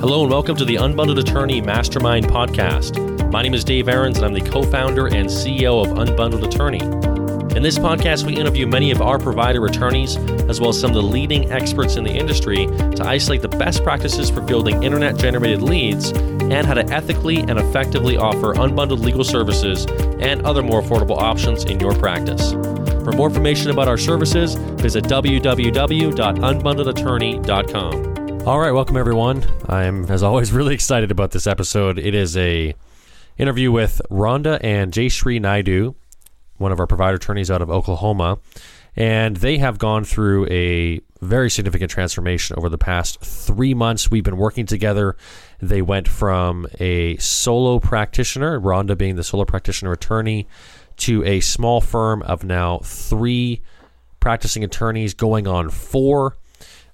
Hello and welcome to the Unbundled Attorney Mastermind podcast. My name is Dave Aarons and I'm the co founder and CEO of Unbundled Attorney. In this podcast, we interview many of our provider attorneys, as well as some of the leading experts in the industry, to isolate the best practices for building internet generated leads and how to ethically and effectively offer unbundled legal services and other more affordable options in your practice. For more information about our services, visit www.unbundledattorney.com. All right, welcome everyone. I'm, as always, really excited about this episode. It is a interview with Rhonda and Jayshree Naidu, one of our provider attorneys out of Oklahoma, and they have gone through a very significant transformation over the past three months. We've been working together. They went from a solo practitioner, Rhonda being the solo practitioner attorney, to a small firm of now three practicing attorneys, going on four.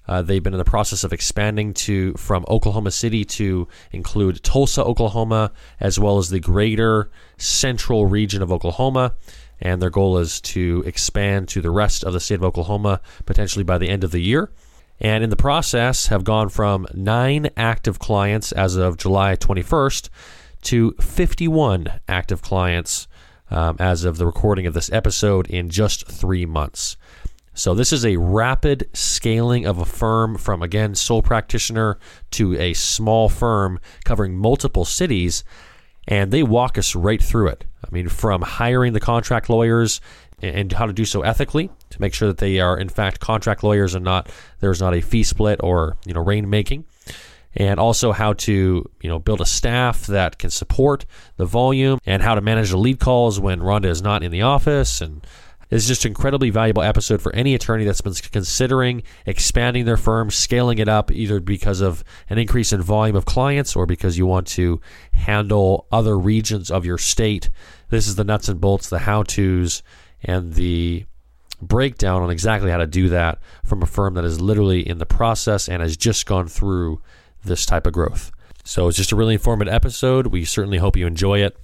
Uh, they've been in the process of expanding to from Oklahoma City to include Tulsa, Oklahoma, as well as the greater central region of Oklahoma. And their goal is to expand to the rest of the state of Oklahoma potentially by the end of the year. And in the process, have gone from nine active clients as of July 21st to 51 active clients um, as of the recording of this episode in just three months. So this is a rapid scaling of a firm from again sole practitioner to a small firm covering multiple cities and they walk us right through it. I mean from hiring the contract lawyers and how to do so ethically to make sure that they are in fact contract lawyers and not there's not a fee split or you know rain making and also how to you know build a staff that can support the volume and how to manage the lead calls when Rhonda is not in the office and it's just an incredibly valuable episode for any attorney that's been considering expanding their firm, scaling it up, either because of an increase in volume of clients or because you want to handle other regions of your state. This is the nuts and bolts, the how to's, and the breakdown on exactly how to do that from a firm that is literally in the process and has just gone through this type of growth. So it's just a really informative episode. We certainly hope you enjoy it.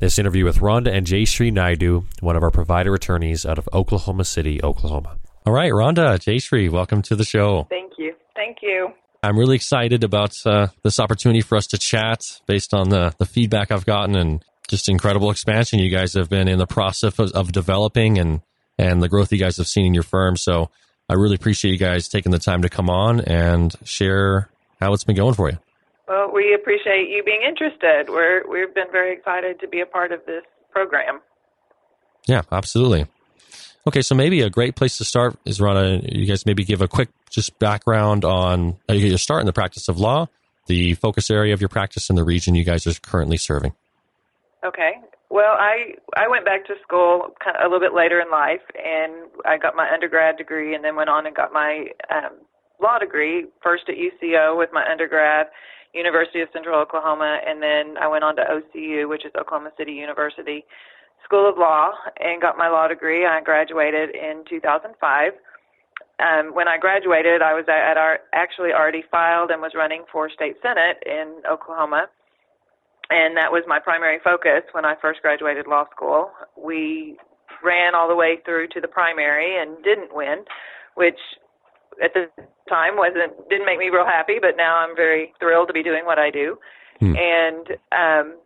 This interview with Rhonda and Jay Jayshree Naidu, one of our provider attorneys out of Oklahoma City, Oklahoma. All right, Rhonda, Jayshree, welcome to the show. Thank you. Thank you. I'm really excited about uh, this opportunity for us to chat based on the, the feedback I've gotten and just incredible expansion you guys have been in the process of, of developing and, and the growth you guys have seen in your firm. So I really appreciate you guys taking the time to come on and share how it's been going for you. Well, we appreciate you being interested. We're we've been very excited to be a part of this program. Yeah, absolutely. Okay, so maybe a great place to start is Rhonda. You guys maybe give a quick just background on uh, you start in the practice of law, the focus area of your practice, and the region you guys are currently serving. Okay. Well, I I went back to school kind of a little bit later in life, and I got my undergrad degree, and then went on and got my um, law degree first at UCO with my undergrad, University of Central Oklahoma, and then I went on to OCU, which is Oklahoma City University School of Law, and got my law degree. I graduated in 2005. Um, when I graduated, I was at our actually already filed and was running for state senate in Oklahoma, and that was my primary focus when I first graduated law school. We ran all the way through to the primary and didn't win, which at the time wasn't didn't make me real happy, but now I'm very thrilled to be doing what I do. Hmm. And um,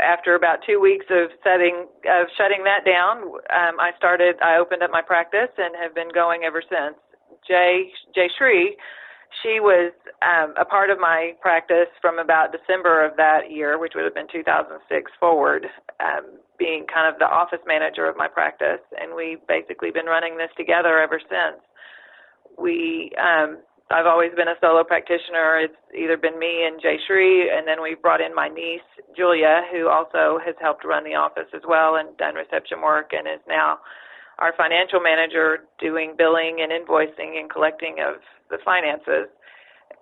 after about two weeks of setting of shutting that down, um, I started. I opened up my practice and have been going ever since. Jay Jay Shree, she was um, a part of my practice from about December of that year, which would have been 2006 forward, um, being kind of the office manager of my practice, and we've basically been running this together ever since we um, I've always been a solo practitioner. It's either been me and Jayshree, and then we've brought in my niece Julia, who also has helped run the office as well and done reception work, and is now our financial manager, doing billing and invoicing and collecting of the finances.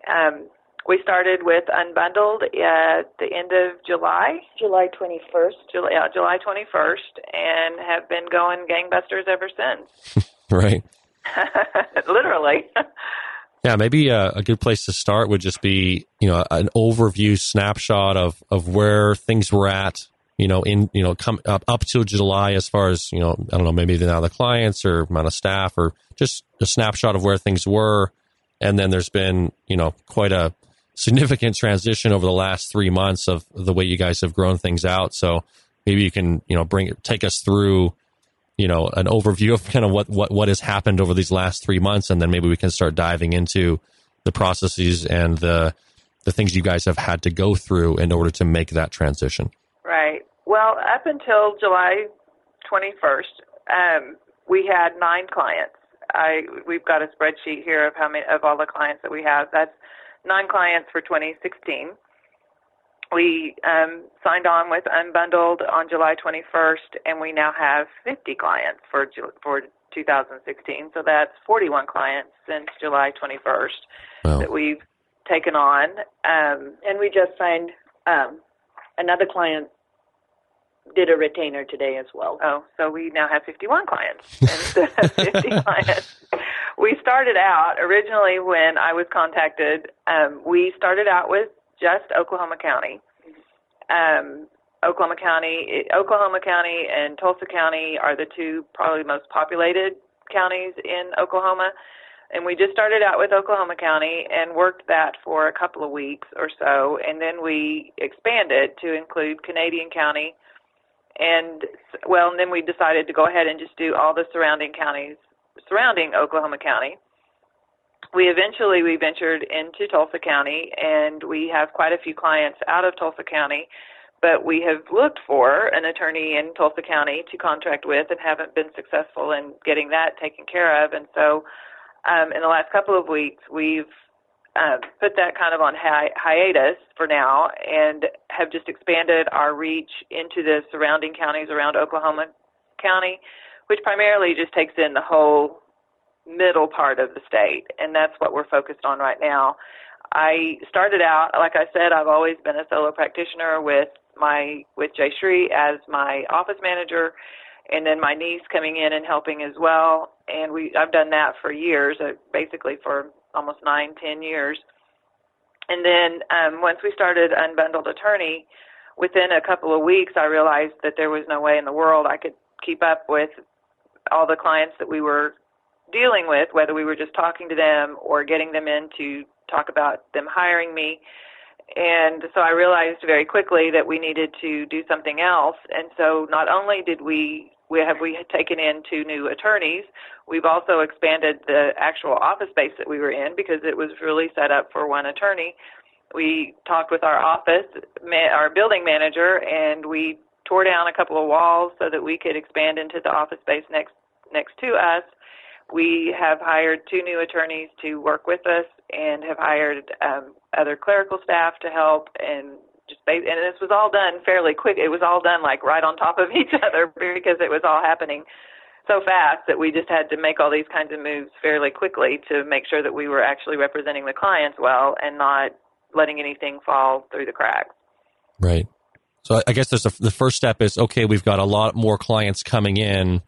Um, we started with Unbundled at the end of July. July 21st. July, yeah, July 21st, and have been going gangbusters ever since. right. Literally. Yeah, maybe a, a, good place to start would just be, you know, an overview snapshot of, of where things were at, you know, in, you know, come up, up to July as far as, you know, I don't know, maybe the clients or amount of staff or just a snapshot of where things were. And then there's been, you know, quite a, significant transition over the last three months of the way you guys have grown things out. So maybe you can, you know, bring take us through, you know, an overview of kind of what what what has happened over these last three months, and then maybe we can start diving into the processes and the the things you guys have had to go through in order to make that transition. Right. Well, up until July 21st, um, we had nine clients. I we've got a spreadsheet here of how many of all the clients that we have. That's nine clients for 2016. We um, signed on with Unbundled on July 21st, and we now have 50 clients for for 2016. So that's 41 clients since July 21st wow. that we've taken on. Um, and we just signed um, another client did a retainer today as well. Oh, so we now have 51 clients instead of 50 clients. We started out originally when I was contacted. Um, we started out with just Oklahoma County. Um, Oklahoma County, Oklahoma County, and Tulsa County are the two probably most populated counties in Oklahoma. And we just started out with Oklahoma County and worked that for a couple of weeks or so, and then we expanded to include Canadian County and well, and then we decided to go ahead and just do all the surrounding counties surrounding Oklahoma County. We eventually we ventured into Tulsa County, and we have quite a few clients out of Tulsa County. But we have looked for an attorney in Tulsa County to contract with, and haven't been successful in getting that taken care of. And so, um, in the last couple of weeks, we've uh, put that kind of on hi- hiatus for now and have just expanded our reach into the surrounding counties around Oklahoma County, which primarily just takes in the whole middle part of the state, and that's what we're focused on right now. I started out, like I said, I've always been a solo practitioner with my with Jay Shree as my office manager, and then my niece coming in and helping as well. And we I've done that for years, uh, basically for almost nine, ten years. And then um, once we started Unbundled Attorney, within a couple of weeks, I realized that there was no way in the world I could keep up with all the clients that we were dealing with, whether we were just talking to them or getting them in to talk about them hiring me. And so I realized very quickly that we needed to do something else. And so not only did we we have we had taken in two new attorneys. We've also expanded the actual office space that we were in because it was really set up for one attorney. We talked with our office, our building manager, and we tore down a couple of walls so that we could expand into the office space next next to us. We have hired two new attorneys to work with us and have hired um, other clerical staff to help and just and this was all done fairly quick. It was all done like right on top of each other because it was all happening so fast that we just had to make all these kinds of moves fairly quickly to make sure that we were actually representing the clients well and not letting anything fall through the cracks. Right. So I guess there's a, the first step is okay. We've got a lot more clients coming in,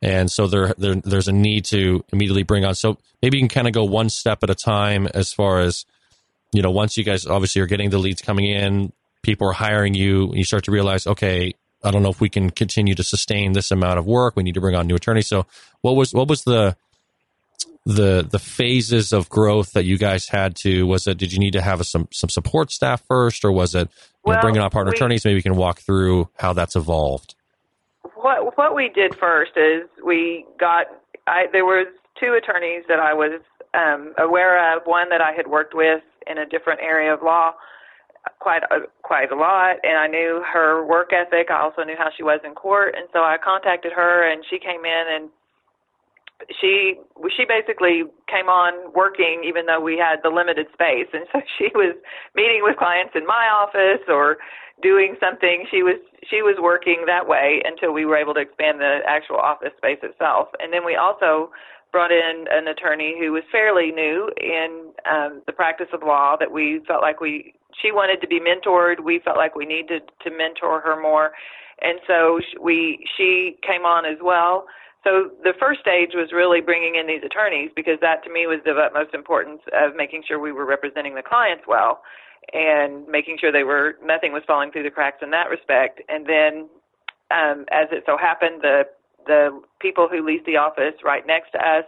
and so there, there there's a need to immediately bring on. So maybe you can kind of go one step at a time as far as you know. Once you guys obviously are getting the leads coming in, people are hiring you, and you start to realize, okay, I don't know if we can continue to sustain this amount of work. We need to bring on new attorneys. So, what was what was the the the phases of growth that you guys had to? Was it did you need to have a, some some support staff first, or was it well, know, bringing on partner we, attorneys? Maybe we can walk through how that's evolved. What what we did first is we got I there was two attorneys that I was um, aware of. One that I had worked with in a different area of law quite a, quite a lot, and I knew her work ethic. I also knew how she was in court, and so I contacted her, and she came in and she she basically came on working even though we had the limited space and so she was meeting with clients in my office or doing something she was she was working that way until we were able to expand the actual office space itself and then we also brought in an attorney who was fairly new in um, the practice of law that we felt like we she wanted to be mentored. We felt like we needed to mentor her more, and so we she came on as well. So the first stage was really bringing in these attorneys because that to me was the utmost importance of making sure we were representing the clients well and making sure they were nothing was falling through the cracks in that respect. And then, um, as it so happened, the the people who leased the office right next to us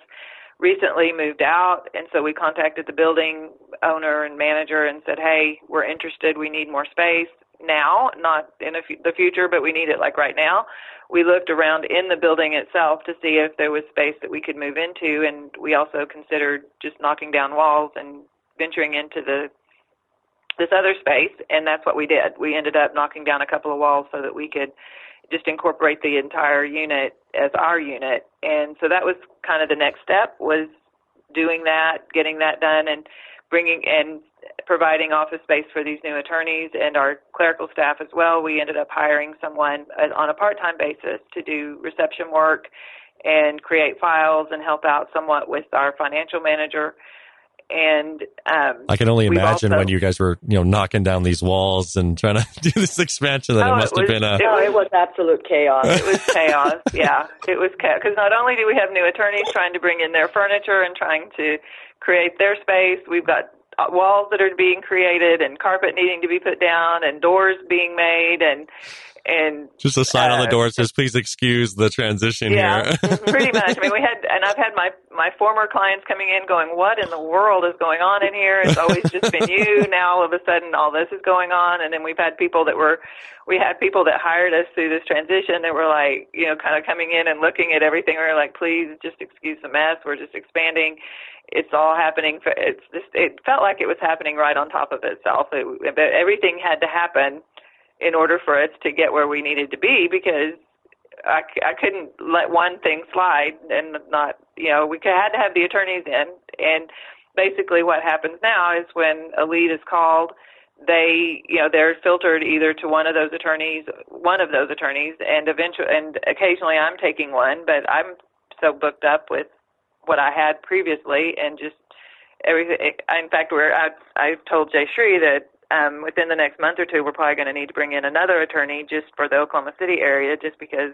recently moved out, and so we contacted the building owner and manager and said, "Hey, we're interested. We need more space now, not in the future, but we need it like right now." We looked around in the building itself to see if there was space that we could move into, and we also considered just knocking down walls and venturing into the this other space, and that's what we did. We ended up knocking down a couple of walls so that we could just incorporate the entire unit as our unit. And so that was kind of the next step was doing that, getting that done and bringing and providing office space for these new attorneys and our clerical staff as well. We ended up hiring someone on a part-time basis to do reception work and create files and help out somewhat with our financial manager and um, I can only imagine also, when you guys were you know knocking down these walls and trying to do this expansion that oh, it must it was, have been a no, it was absolute chaos. it was chaos. Yeah, it was chaos because not only do we have new attorneys trying to bring in their furniture and trying to create their space, we've got uh, walls that are being created and carpet needing to be put down and doors being made and and just a sign uh, on the uh, door says please excuse the transition yeah, here. pretty much. I mean we had and i've had my my former clients coming in going what in the world is going on in here? It's always just been you. Now all of a sudden all this is going on. And then we've had people that were we had people that hired us through this transition that were like you know kind of coming in and looking at everything. We are like please just excuse the mess. We're just expanding. It's all happening it's just it felt like it was happening right on top of itself. It, everything had to happen in order for us to get where we needed to be because I, I couldn't let one thing slide and not, you know, we had to have the attorneys in. And basically what happens now is when a lead is called, they, you know, they're filtered either to one of those attorneys, one of those attorneys, and eventually, and occasionally I'm taking one, but I'm so booked up with what I had previously and just everything. In fact, we're, I, I told Jayshree that um, within the next month or two, we're probably going to need to bring in another attorney just for the Oklahoma City area, just because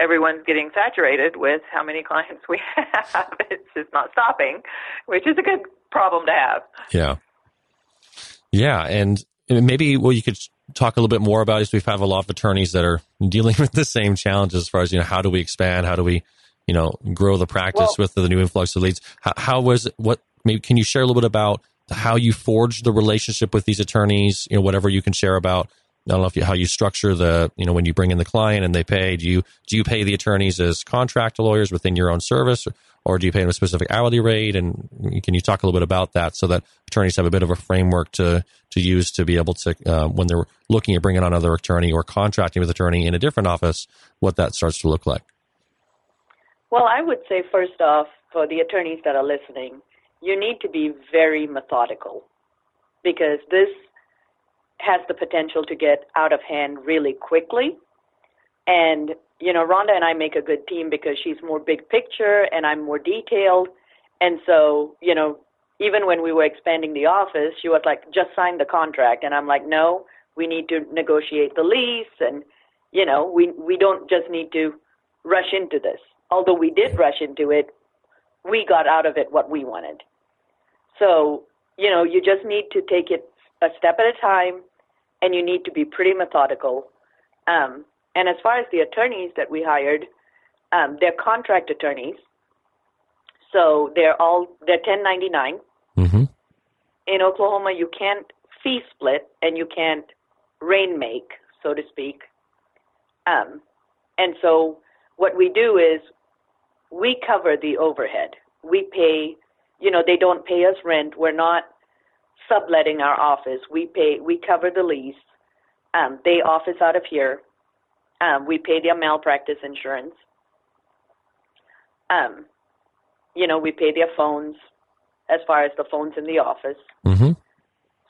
everyone's getting saturated with how many clients we have. it's just not stopping, which is a good problem to have. Yeah. Yeah. And maybe, well, you could talk a little bit more about is we've a lot of attorneys that are dealing with the same challenges as far as, you know, how do we expand? How do we, you know, grow the practice well, with the new influx of leads? How, how was it, what, maybe can you share a little bit about how you forge the relationship with these attorneys, you know, whatever you can share about. I don't know if you, how you structure the, you know, when you bring in the client and they pay, do you, do you pay the attorneys as contract lawyers within your own service or, or do you pay them a specific hourly rate? And can you talk a little bit about that so that attorneys have a bit of a framework to, to use to be able to, uh, when they're looking at bringing on another attorney or contracting with attorney in a different office, what that starts to look like? Well, I would say first off, for the attorneys that are listening, you need to be very methodical because this has the potential to get out of hand really quickly. And, you know, Rhonda and I make a good team because she's more big picture and I'm more detailed. And so, you know, even when we were expanding the office, she was like, just sign the contract. And I'm like, no, we need to negotiate the lease. And, you know, we, we don't just need to rush into this. Although we did rush into it, we got out of it what we wanted. So, you know, you just need to take it a step at a time and you need to be pretty methodical. Um, and as far as the attorneys that we hired, um, they're contract attorneys. So they're all, they're 1099. Mm-hmm. In Oklahoma, you can't fee split and you can't rain make, so to speak. Um, and so what we do is we cover the overhead. We pay you know, they don't pay us rent. We're not subletting our office. We pay, we cover the lease. Um, they office out of here. Um, we pay their malpractice insurance. Um, you know, we pay their phones as far as the phones in the office. Mm-hmm.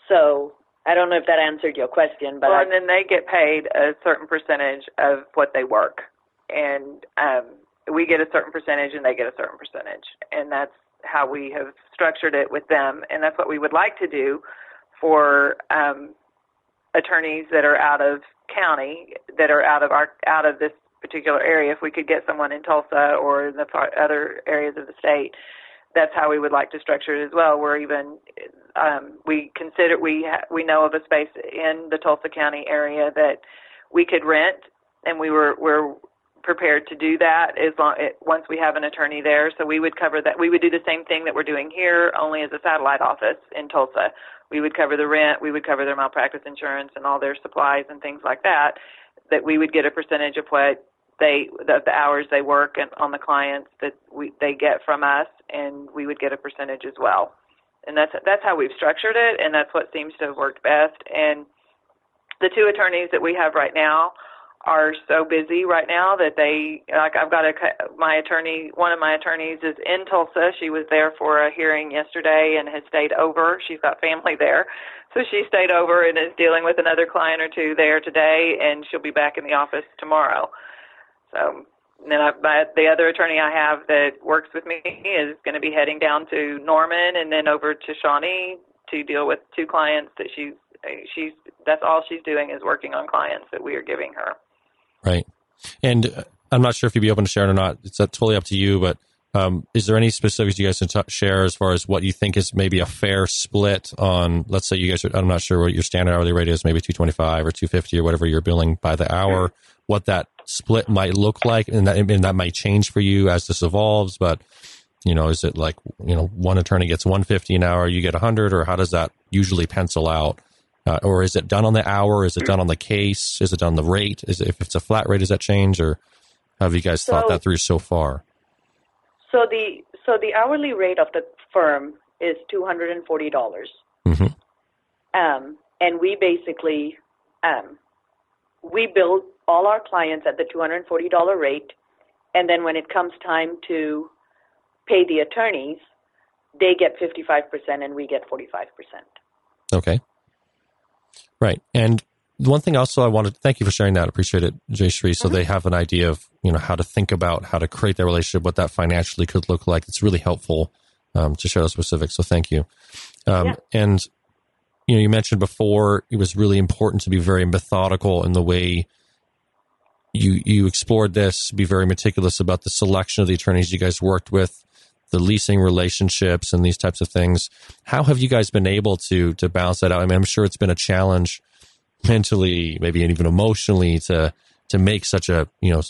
So I don't know if that answered your question, but well, I, and then they get paid a certain percentage of what they work, and um, we get a certain percentage, and they get a certain percentage, and that's how we have structured it with them, and that's what we would like to do for um, attorneys that are out of county, that are out of our out of this particular area. If we could get someone in Tulsa or in the other areas of the state, that's how we would like to structure it as well. We're even um, we consider we ha- we know of a space in the Tulsa County area that we could rent, and we were we're prepared to do that as long it, once we have an attorney there. So we would cover that. We would do the same thing that we're doing here, only as a satellite office in Tulsa. We would cover the rent, we would cover their malpractice insurance and all their supplies and things like that. That we would get a percentage of what they the, the hours they work and on the clients that we they get from us, and we would get a percentage as well. And that's that's how we've structured it, and that's what seems to have worked best. And the two attorneys that we have right now are so busy right now that they like I've got a my attorney one of my attorneys is in Tulsa. She was there for a hearing yesterday and has stayed over. She's got family there. So she stayed over and is dealing with another client or two there today and she'll be back in the office tomorrow. So and then I, my, the other attorney I have that works with me is going to be heading down to Norman and then over to Shawnee to deal with two clients that she's she's that's all she's doing is working on clients that we are giving her. Right. And uh, I'm not sure if you'd be open to sharing or not. It's totally up to you. But um, is there any specifics you guys can t- share as far as what you think is maybe a fair split on? Let's say you guys are. I'm not sure what your standard hourly rate is, maybe 225 or 250 or whatever you're billing by the hour. What that split might look like, and that and that might change for you as this evolves. But you know, is it like you know one attorney gets 150 an hour, you get 100, or how does that usually pencil out? Uh, or is it done on the hour? Is it done on the case? Is it on the rate? Is it, if it's a flat rate, does that change, or have you guys so, thought that through so far? So the so the hourly rate of the firm is two hundred and forty dollars, mm-hmm. um, and we basically um, we bill all our clients at the two hundred and forty dollar rate, and then when it comes time to pay the attorneys, they get fifty five percent and we get forty five percent. Okay. Right. And one thing also I wanted thank you for sharing that. I appreciate it, Jayshree. So mm-hmm. they have an idea of, you know, how to think about how to create that relationship, what that financially could look like. It's really helpful um, to share those specifics. So thank you. Um, yeah. And, you know, you mentioned before it was really important to be very methodical in the way you you explored this, be very meticulous about the selection of the attorneys you guys worked with, the leasing relationships and these types of things. How have you guys been able to to balance that out? I mean, I'm sure it's been a challenge mentally, maybe even emotionally to to make such a you know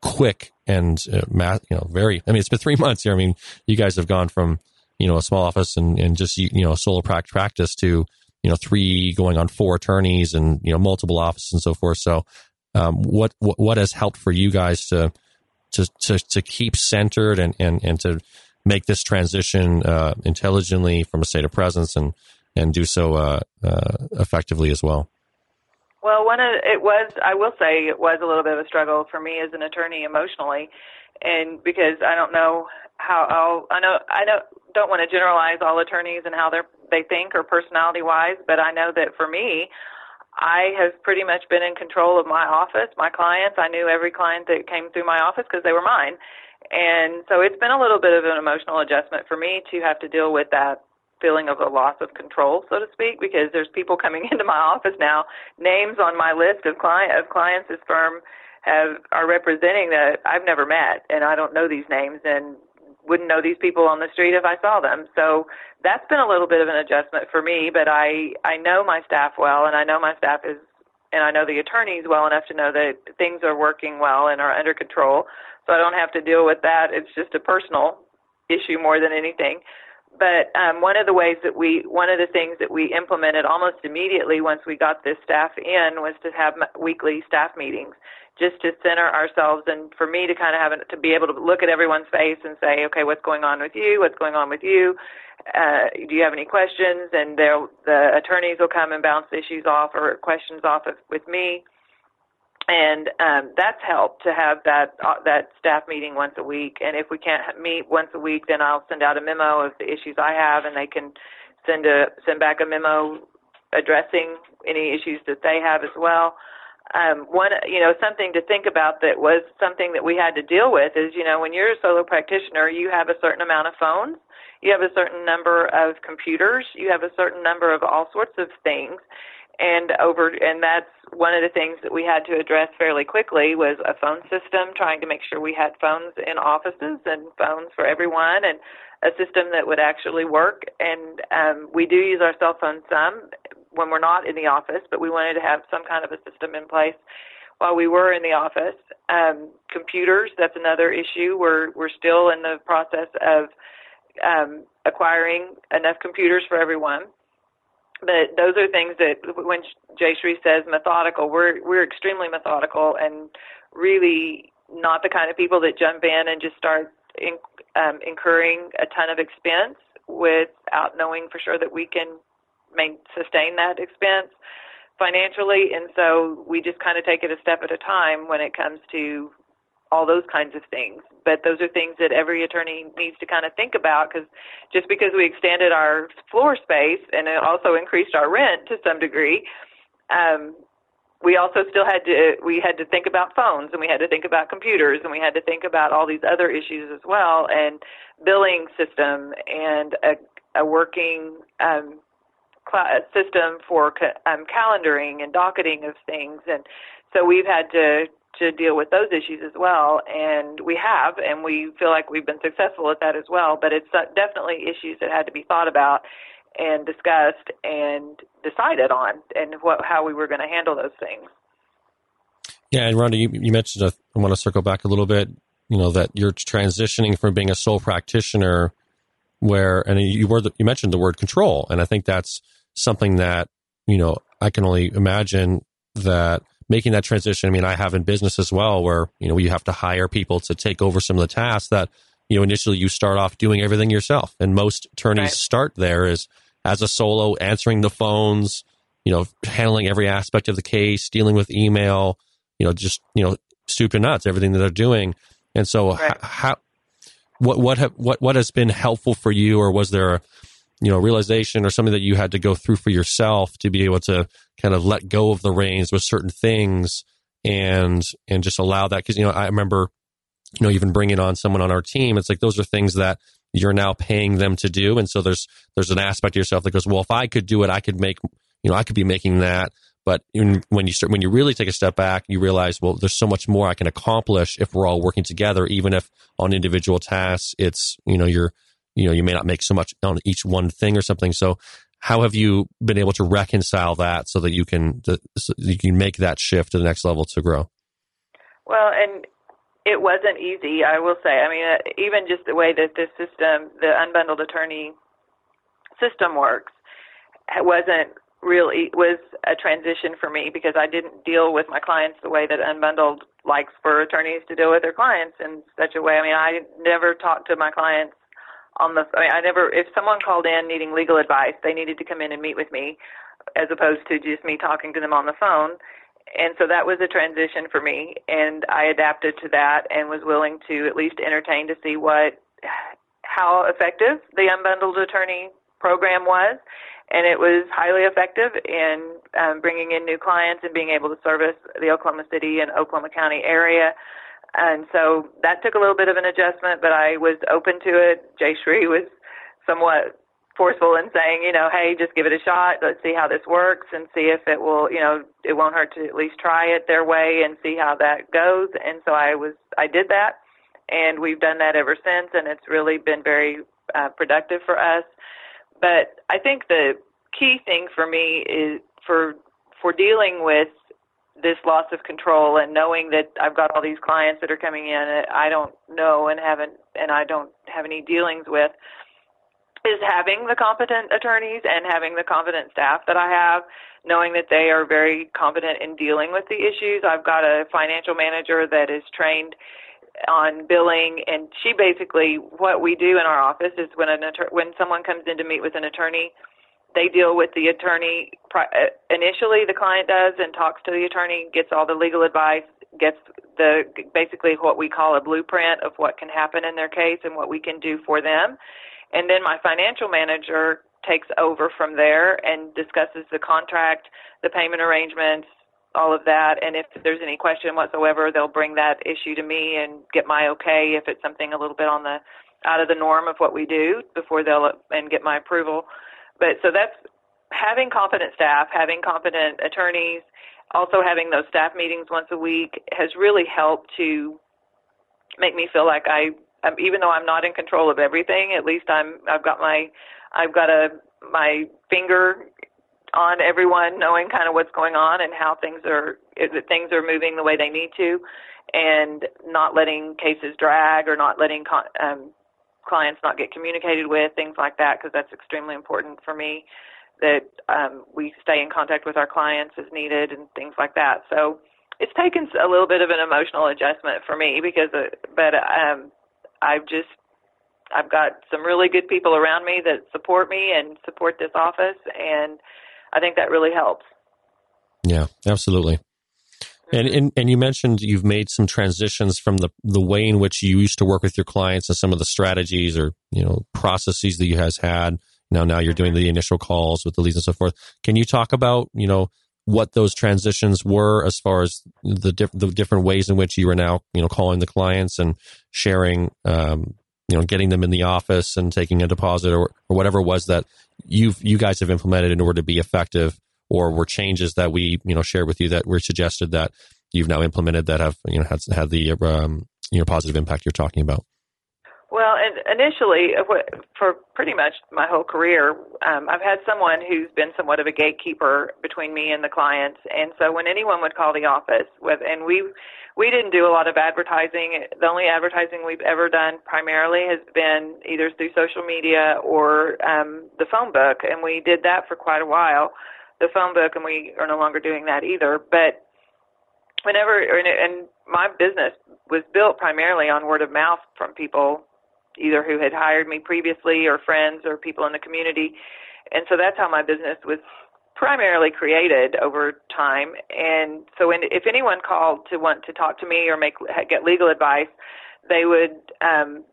quick and uh, math, you know very. I mean, it's been three months here. I mean, you guys have gone from you know a small office and and just you know solo practice to you know three going on four attorneys and you know multiple offices and so forth. So, um, what, what what has helped for you guys to to to, to keep centered and, and and to make this transition uh, intelligently from a state of presence and and do so uh, uh, effectively as well? Well, one of it was I will say it was a little bit of a struggle for me as an attorney emotionally, and because I don't know how I'll, I know I know don't want to generalize all attorneys and how they they think or personality wise, but I know that for me, I have pretty much been in control of my office, my clients. I knew every client that came through my office because they were mine. And so it's been a little bit of an emotional adjustment for me to have to deal with that feeling of a loss of control, so to speak, because there's people coming into my office now, names on my list of client of clients this firm have are representing that I've never met and I don't know these names and wouldn't know these people on the street if I saw them. So that's been a little bit of an adjustment for me, but I I know my staff well and I know my staff is and I know the attorneys well enough to know that things are working well and are under control. So I don't have to deal with that. It's just a personal issue more than anything. But um, one of the ways that we, one of the things that we implemented almost immediately once we got this staff in was to have weekly staff meetings, just to center ourselves and for me to kind of have to be able to look at everyone's face and say, okay, what's going on with you? What's going on with you? Uh, do you have any questions? And the attorneys will come and bounce issues off or questions off of, with me and um, that's helped to have that uh, that staff meeting once a week. And if we can't meet once a week, then I'll send out a memo of the issues I have, and they can send a send back a memo addressing any issues that they have as well. Um, one, you know, something to think about that was something that we had to deal with is, you know, when you're a solo practitioner, you have a certain amount of phones, you have a certain number of computers, you have a certain number of all sorts of things, and over and that's one of the things that we had to address fairly quickly was a phone system trying to make sure we had phones in offices and phones for everyone and a system that would actually work and um, we do use our cell phones some when we're not in the office but we wanted to have some kind of a system in place while we were in the office. Um, computers, that's another issue. We're we're still in the process of um, acquiring enough computers for everyone. But those are things that when Jayshree says methodical, we're we're extremely methodical and really not the kind of people that jump in and just start in, um, incurring a ton of expense without knowing for sure that we can main, sustain that expense financially. And so we just kind of take it a step at a time when it comes to all those kinds of things. But those are things that every attorney needs to kind of think about because just because we extended our floor space and it also increased our rent to some degree, um, we also still had to we had to think about phones and we had to think about computers and we had to think about all these other issues as well and billing system and a, a working um, system for um, calendaring and docketing of things and so we've had to to deal with those issues as well and we have and we feel like we've been successful at that as well but it's uh, definitely issues that had to be thought about and discussed and decided on and what how we were going to handle those things. Yeah, and Rhonda, you, you mentioned, uh, I want to circle back a little bit, you know, that you're transitioning from being a sole practitioner where, and you were, the, you mentioned the word control. And I think that's something that, you know, I can only imagine that making that transition. I mean, I have in business as well, where, you know, you have to hire people to take over some of the tasks that, you know, initially you start off doing everything yourself. And most attorneys right. start there is as a solo, answering the phones, you know, handling every aspect of the case, dealing with email, you know, just, you know, soup to nuts, everything that they're doing. And so right. how, what, what, have, what, what has been helpful for you or was there a, you know, realization or something that you had to go through for yourself to be able to kind of let go of the reins with certain things and, and just allow that? Cause, you know, I remember, you know, even bringing on someone on our team, it's like those are things that you're now paying them to do. And so there's there's an aspect of yourself that goes, well, if I could do it, I could make you know I could be making that. But when you start when you really take a step back, you realize, well, there's so much more I can accomplish if we're all working together. Even if on individual tasks, it's you know you're you know you may not make so much on each one thing or something. So how have you been able to reconcile that so that you can so you can make that shift to the next level to grow? Well, and it wasn't easy, I will say. I mean, uh, even just the way that this system, the unbundled attorney system works, wasn't really was a transition for me because I didn't deal with my clients the way that unbundled likes for attorneys to deal with their clients in such a way. I mean, I never talked to my clients on the. I mean, I never. If someone called in needing legal advice, they needed to come in and meet with me, as opposed to just me talking to them on the phone and so that was a transition for me and i adapted to that and was willing to at least entertain to see what how effective the unbundled attorney program was and it was highly effective in um, bringing in new clients and being able to service the oklahoma city and oklahoma county area and so that took a little bit of an adjustment but i was open to it Jay Shree was somewhat forceful in saying, you know, hey, just give it a shot. Let's see how this works and see if it will, you know, it won't hurt to at least try it their way and see how that goes. And so I was, I did that, and we've done that ever since, and it's really been very uh, productive for us. But I think the key thing for me is for for dealing with this loss of control and knowing that I've got all these clients that are coming in that I don't know and haven't and I don't have any dealings with is having the competent attorneys and having the competent staff that I have, knowing that they are very competent in dealing with the issues. I've got a financial manager that is trained on billing and she basically what we do in our office is when an when someone comes in to meet with an attorney they deal with the attorney uh, initially the client does and talks to the attorney gets all the legal advice gets the basically what we call a blueprint of what can happen in their case and what we can do for them and then my financial manager takes over from there and discusses the contract, the payment arrangements, all of that. And if there's any question whatsoever, they'll bring that issue to me and get my okay if it's something a little bit on the out of the norm of what we do before they'll and get my approval. But so that's having competent staff, having competent attorneys, also having those staff meetings once a week has really helped to make me feel like I even though I'm not in control of everything, at least I'm I've got my I've got a my finger on everyone knowing kind of what's going on and how things are that things are moving the way they need to, and not letting cases drag or not letting um, clients not get communicated with, things like that, because that's extremely important for me. That um, we stay in contact with our clients as needed and things like that. So it's taken a little bit of an emotional adjustment for me because, uh, but um, I've just I've got some really good people around me that support me and support this office, and I think that really helps. Yeah, absolutely. And, and and you mentioned you've made some transitions from the the way in which you used to work with your clients and some of the strategies or you know processes that you has had. Now now you're doing the initial calls with the leads and so forth. Can you talk about you know what those transitions were as far as the diff- the different ways in which you are now you know calling the clients and sharing um, you know getting them in the office and taking a deposit or, or whatever it was that you you guys have implemented in order to be effective or were changes that we you know shared with you that were suggested that you've now implemented that have you know had had the um, you know positive impact you're talking about well, initially, uh, for pretty much my whole career, um, I've had someone who's been somewhat of a gatekeeper between me and the clients. And so when anyone would call the office, with, and we we didn't do a lot of advertising. The only advertising we've ever done primarily has been either through social media or um, the phone book, and we did that for quite a while. The phone book, and we are no longer doing that either. But whenever, and my business was built primarily on word of mouth from people either who had hired me previously or friends or people in the community. And so that's how my business was primarily created over time. And so when, if anyone called to want to talk to me or make get legal advice, they would um,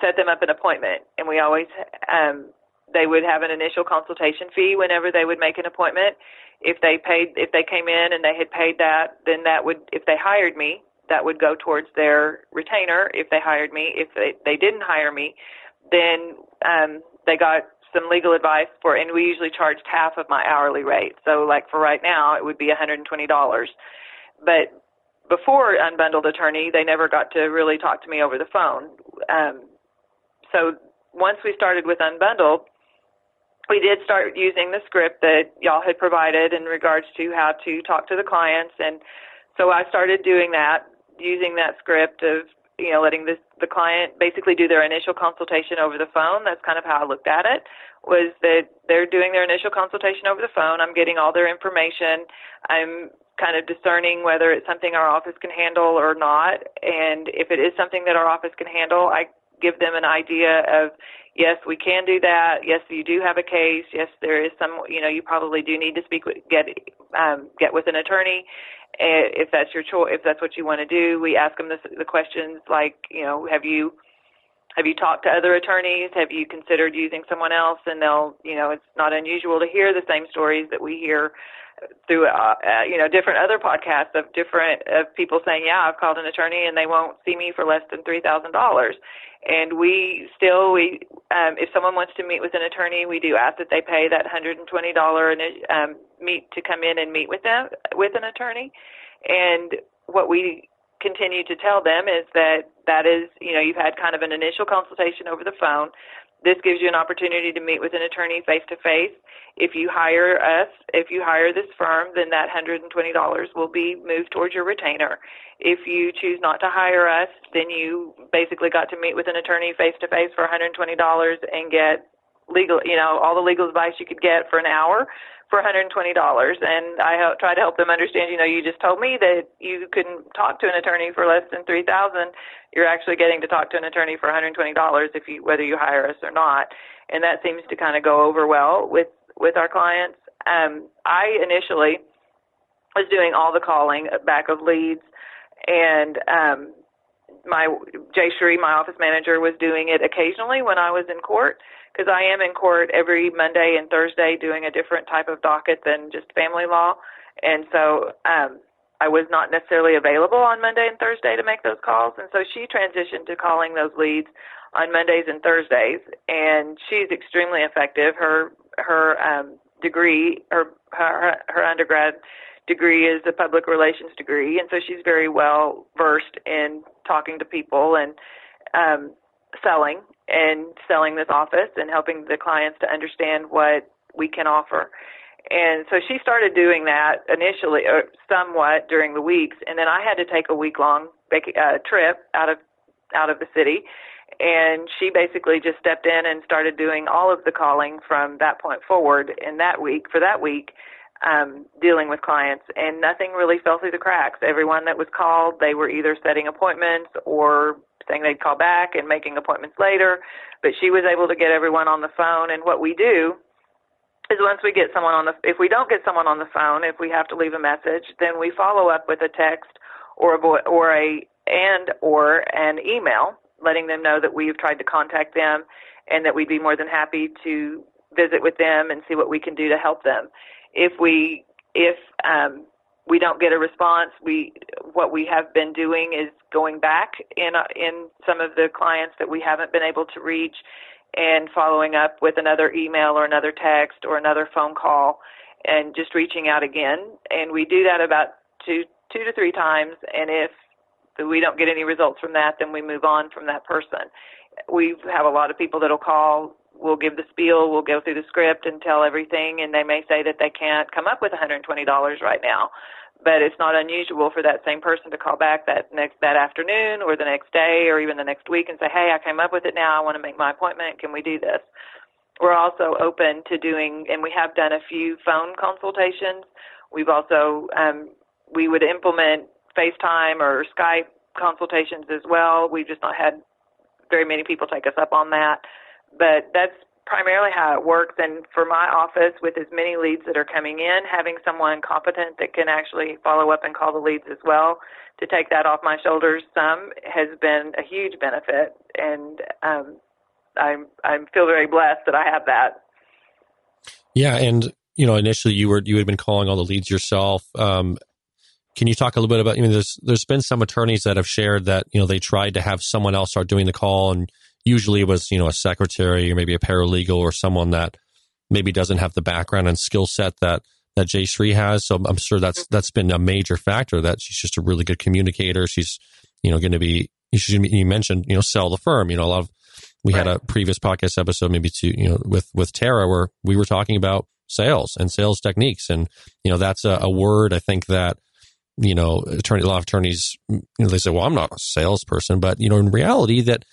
set them up an appointment. And we always um, they would have an initial consultation fee whenever they would make an appointment. If they paid, if they came in and they had paid that, then that would, if they hired me, that would go towards their retainer if they hired me. If they, they didn't hire me, then um, they got some legal advice for, and we usually charged half of my hourly rate. So, like for right now, it would be $120. But before Unbundled Attorney, they never got to really talk to me over the phone. Um, so once we started with Unbundled, we did start using the script that y'all had provided in regards to how to talk to the clients and so I started doing that using that script of you know letting the the client basically do their initial consultation over the phone. That's kind of how I looked at it. Was that they're doing their initial consultation over the phone. I'm getting all their information. I'm kind of discerning whether it's something our office can handle or not. And if it is something that our office can handle, I give them an idea of yes, we can do that. Yes, you do have a case. Yes, there is some. You know, you probably do need to speak with get um, get with an attorney if that's your choice. If that's what you want to do, we ask them the, the questions like, you know, have you have you talked to other attorneys? Have you considered using someone else? And they'll, you know, it's not unusual to hear the same stories that we hear through, uh, uh, you know, different other podcasts of different of people saying, yeah, I've called an attorney and they won't see me for less than three thousand dollars. And we still, we, um, if someone wants to meet with an attorney, we do ask that they pay that hundred and twenty dollar um, meet to come in and meet with them with an attorney. And what we continue to tell them is that that is, you know, you've had kind of an initial consultation over the phone. This gives you an opportunity to meet with an attorney face to face. If you hire us, if you hire this firm, then that $120 will be moved towards your retainer. If you choose not to hire us, then you basically got to meet with an attorney face to face for $120 and get legal, you know, all the legal advice you could get for an hour for $120. And I try to help them understand, you know, you just told me that you couldn't talk to an attorney for less than 3000 You're actually getting to talk to an attorney for $120 if you, whether you hire us or not. And that seems to kind of go over well with, with our clients. Um, I initially was doing all the calling back of leads and, um, my Jay Shree, my office manager, was doing it occasionally when I was in court because I am in court every Monday and Thursday doing a different type of docket than just family law, and so um, I was not necessarily available on Monday and Thursday to make those calls, and so she transitioned to calling those leads on Mondays and Thursdays, and she's extremely effective. Her her um, degree, her her, her undergrad degree is a public relations degree, and so she's very well versed in talking to people and um, selling and selling this office and helping the clients to understand what we can offer. And so she started doing that initially, or somewhat during the weeks, and then I had to take a week long uh, trip out of out of the city, and she basically just stepped in and started doing all of the calling from that point forward in that week for that week um, dealing with clients, and nothing really fell through the cracks. Everyone that was called, they were either setting appointments or saying they'd call back and making appointments later. But she was able to get everyone on the phone. And what we do is once we get someone on the, if we don't get someone on the phone, if we have to leave a message, then we follow up with a text or a vo- or a and or an email, letting them know that we've tried to contact them and that we'd be more than happy to visit with them and see what we can do to help them if we if um, we don't get a response, we what we have been doing is going back in in some of the clients that we haven't been able to reach and following up with another email or another text or another phone call and just reaching out again. And we do that about two two to three times. And if we don't get any results from that then we move on from that person. We have a lot of people that'll call we'll give the spiel, we'll go through the script and tell everything, and they may say that they can't come up with $120 right now. But it's not unusual for that same person to call back that next that afternoon or the next day or even the next week and say, "Hey, I came up with it now. I want to make my appointment. Can we do this?" We're also open to doing, and we have done a few phone consultations. We've also um, we would implement FaceTime or Skype consultations as well. We've just not had very many people take us up on that but that's primarily how it works. And for my office, with as many leads that are coming in, having someone competent that can actually follow up and call the leads as well to take that off my shoulders some has been a huge benefit. And um, I'm I feel very blessed that I have that. Yeah, and you know, initially you were you had been calling all the leads yourself. Um, can you talk a little bit about? I mean, there's there's been some attorneys that have shared that you know they tried to have someone else start doing the call and usually it was you know a secretary or maybe a paralegal or someone that maybe doesn't have the background and skill set that that Jayshree has. So I'm sure that's that's been a major factor that she's just a really good communicator. She's you know going to be you mentioned you know sell the firm. You know a lot of we right. had a previous podcast episode maybe to you know with with Tara where we were talking about sales and sales techniques and you know that's a, a word I think that you know attorney a lot of attorneys you know they say well I'm not a salesperson but you know in reality that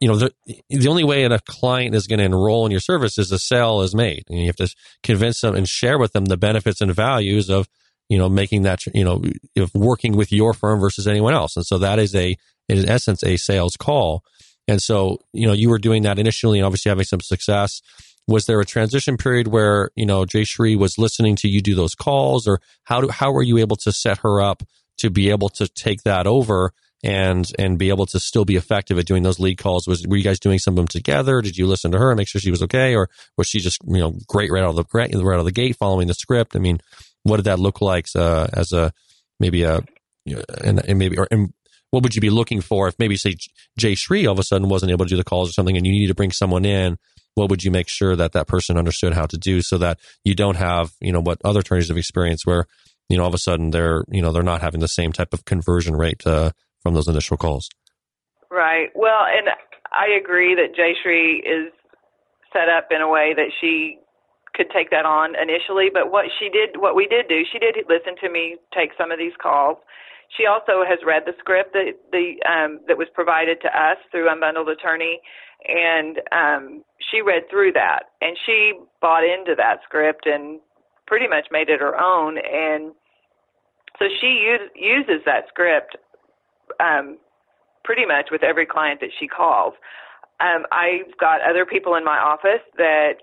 you know, the, the only way a client is going to enroll in your service is a sale is made. And you have to convince them and share with them the benefits and values of, you know, making that, you know, of working with your firm versus anyone else. And so that is a, in essence, a sales call. And so, you know, you were doing that initially and obviously having some success. Was there a transition period where, you know, Jayshree was listening to you do those calls or how do, how were you able to set her up to be able to take that over and and be able to still be effective at doing those lead calls? Was were you guys doing some of them together? Did you listen to her and make sure she was okay, or was she just you know great right out of the right out of the gate, following the script? I mean, what did that look like uh, as a maybe a and, and maybe or and what would you be looking for if maybe say Jayshree all of a sudden wasn't able to do the calls or something, and you need to bring someone in? What would you make sure that that person understood how to do so that you don't have you know what other attorneys have experienced where you know all of a sudden they're you know they're not having the same type of conversion rate uh, from those initial calls. Right. Well, and I agree that Jayshree is set up in a way that she could take that on initially. But what she did, what we did do, she did listen to me take some of these calls. She also has read the script that the um, that was provided to us through Unbundled Attorney, and um, she read through that and she bought into that script and pretty much made it her own. And so she use, uses that script um, pretty much with every client that she calls. Um, I've got other people in my office that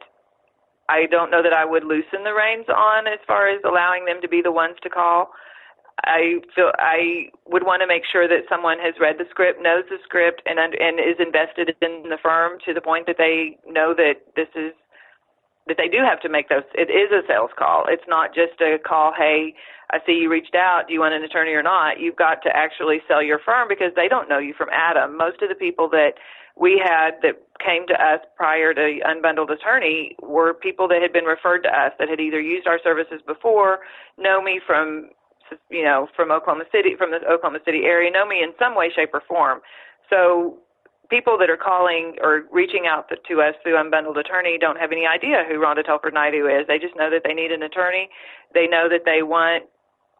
I don't know that I would loosen the reins on as far as allowing them to be the ones to call. I feel I would want to make sure that someone has read the script, knows the script, and and is invested in the firm to the point that they know that this is that they do have to make those. It is a sales call. It's not just a call. Hey, I see you reached out. Do you want an attorney or not? You've got to actually sell your firm because they don't know you from Adam. Most of the people that we had that came to us prior to Unbundled Attorney were people that had been referred to us that had either used our services before, know me from you know from Oklahoma City, from the Oklahoma City area, know me in some way, shape, or form. So people that are calling or reaching out to us through Unbundled Attorney don't have any idea who Rhonda Telford Naidu is. They just know that they need an attorney. They know that they want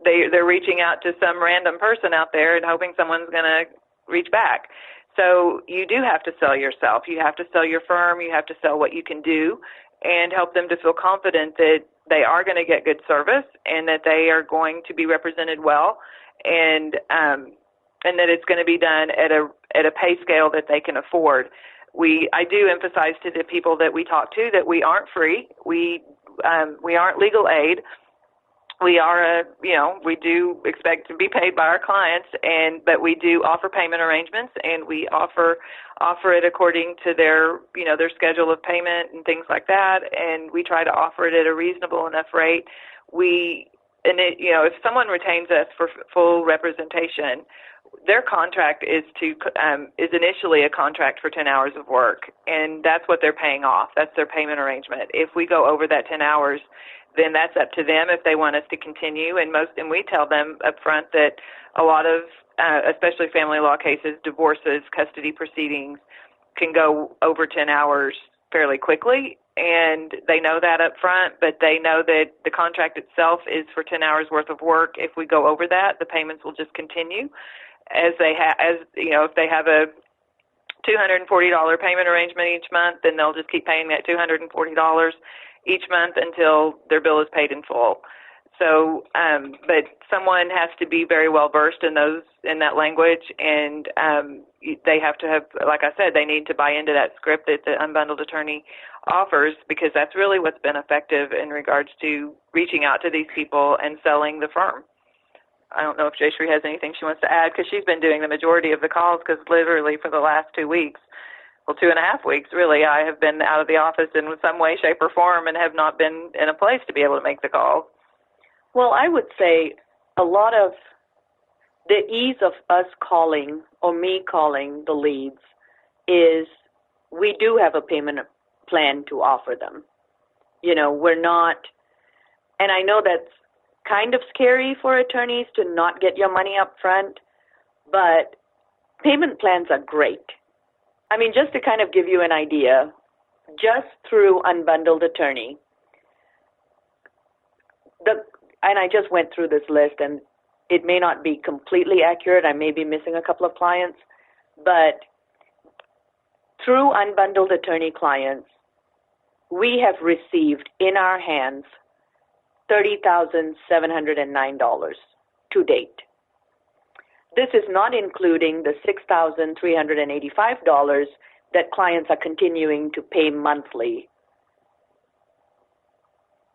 they they're reaching out to some random person out there and hoping someone's going to reach back. So you do have to sell yourself. You have to sell your firm. You have to sell what you can do and help them to feel confident that they are going to get good service and that they are going to be represented well and um, and that it's going to be done at a at a pay scale that they can afford. We I do emphasize to the people that we talk to that we aren't free. We um, we aren't legal aid we are a you know we do expect to be paid by our clients and but we do offer payment arrangements and we offer offer it according to their you know their schedule of payment and things like that and we try to offer it at a reasonable enough rate we and it you know if someone retains us for full representation their contract is to um, is initially a contract for 10 hours of work and that's what they're paying off that's their payment arrangement if we go over that 10 hours then that's up to them if they want us to continue. And most, and we tell them up front that a lot of, uh, especially family law cases, divorces, custody proceedings, can go over 10 hours fairly quickly. And they know that up front, but they know that the contract itself is for 10 hours worth of work. If we go over that, the payments will just continue as they have, as, you know, if they have a $240 payment arrangement each month, then they'll just keep paying that $240 each month until their bill is paid in full. So, um, but someone has to be very well versed in those in that language, and um, they have to have, like I said, they need to buy into that script that the unbundled attorney offers because that's really what's been effective in regards to reaching out to these people and selling the firm. I don't know if Jayshree has anything she wants to add because she's been doing the majority of the calls because literally for the last two weeks well, two and a half weeks, really, I have been out of the office in some way, shape, or form and have not been in a place to be able to make the calls. Well, I would say a lot of the ease of us calling or me calling the leads is we do have a payment plan to offer them. You know, we're not, and I know that's kind of scary for attorneys to not get your money up front, but payment plans are great I mean, just to kind of give you an idea, just through Unbundled Attorney, the and I just went through this list, and it may not be completely accurate. I may be missing a couple of clients, but through Unbundled Attorney clients, we have received in our hands $30,709 to date. This is not including the $6,385 that clients are continuing to pay monthly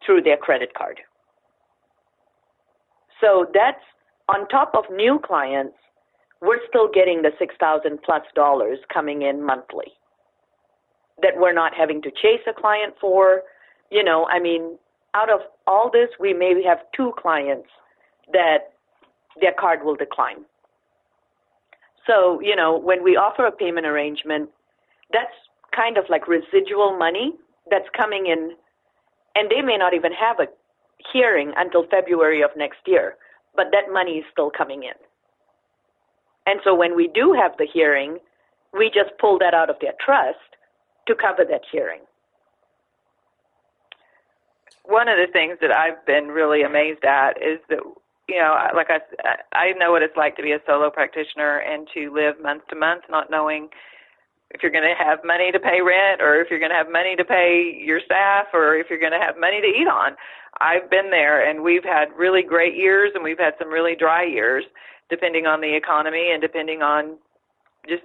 through their credit card. So that's on top of new clients, we're still getting the 6000 plus dollars coming in monthly that we're not having to chase a client for. You know, I mean, out of all this, we maybe have two clients that their card will decline. So, you know, when we offer a payment arrangement, that's kind of like residual money that's coming in, and they may not even have a hearing until February of next year, but that money is still coming in. And so when we do have the hearing, we just pull that out of their trust to cover that hearing. One of the things that I've been really amazed at is that you know, like I, I know what it's like to be a solo practitioner and to live month to month, not knowing if you're going to have money to pay rent or if you're going to have money to pay your staff or if you're going to have money to eat on. I've been there and we've had really great years and we've had some really dry years depending on the economy and depending on just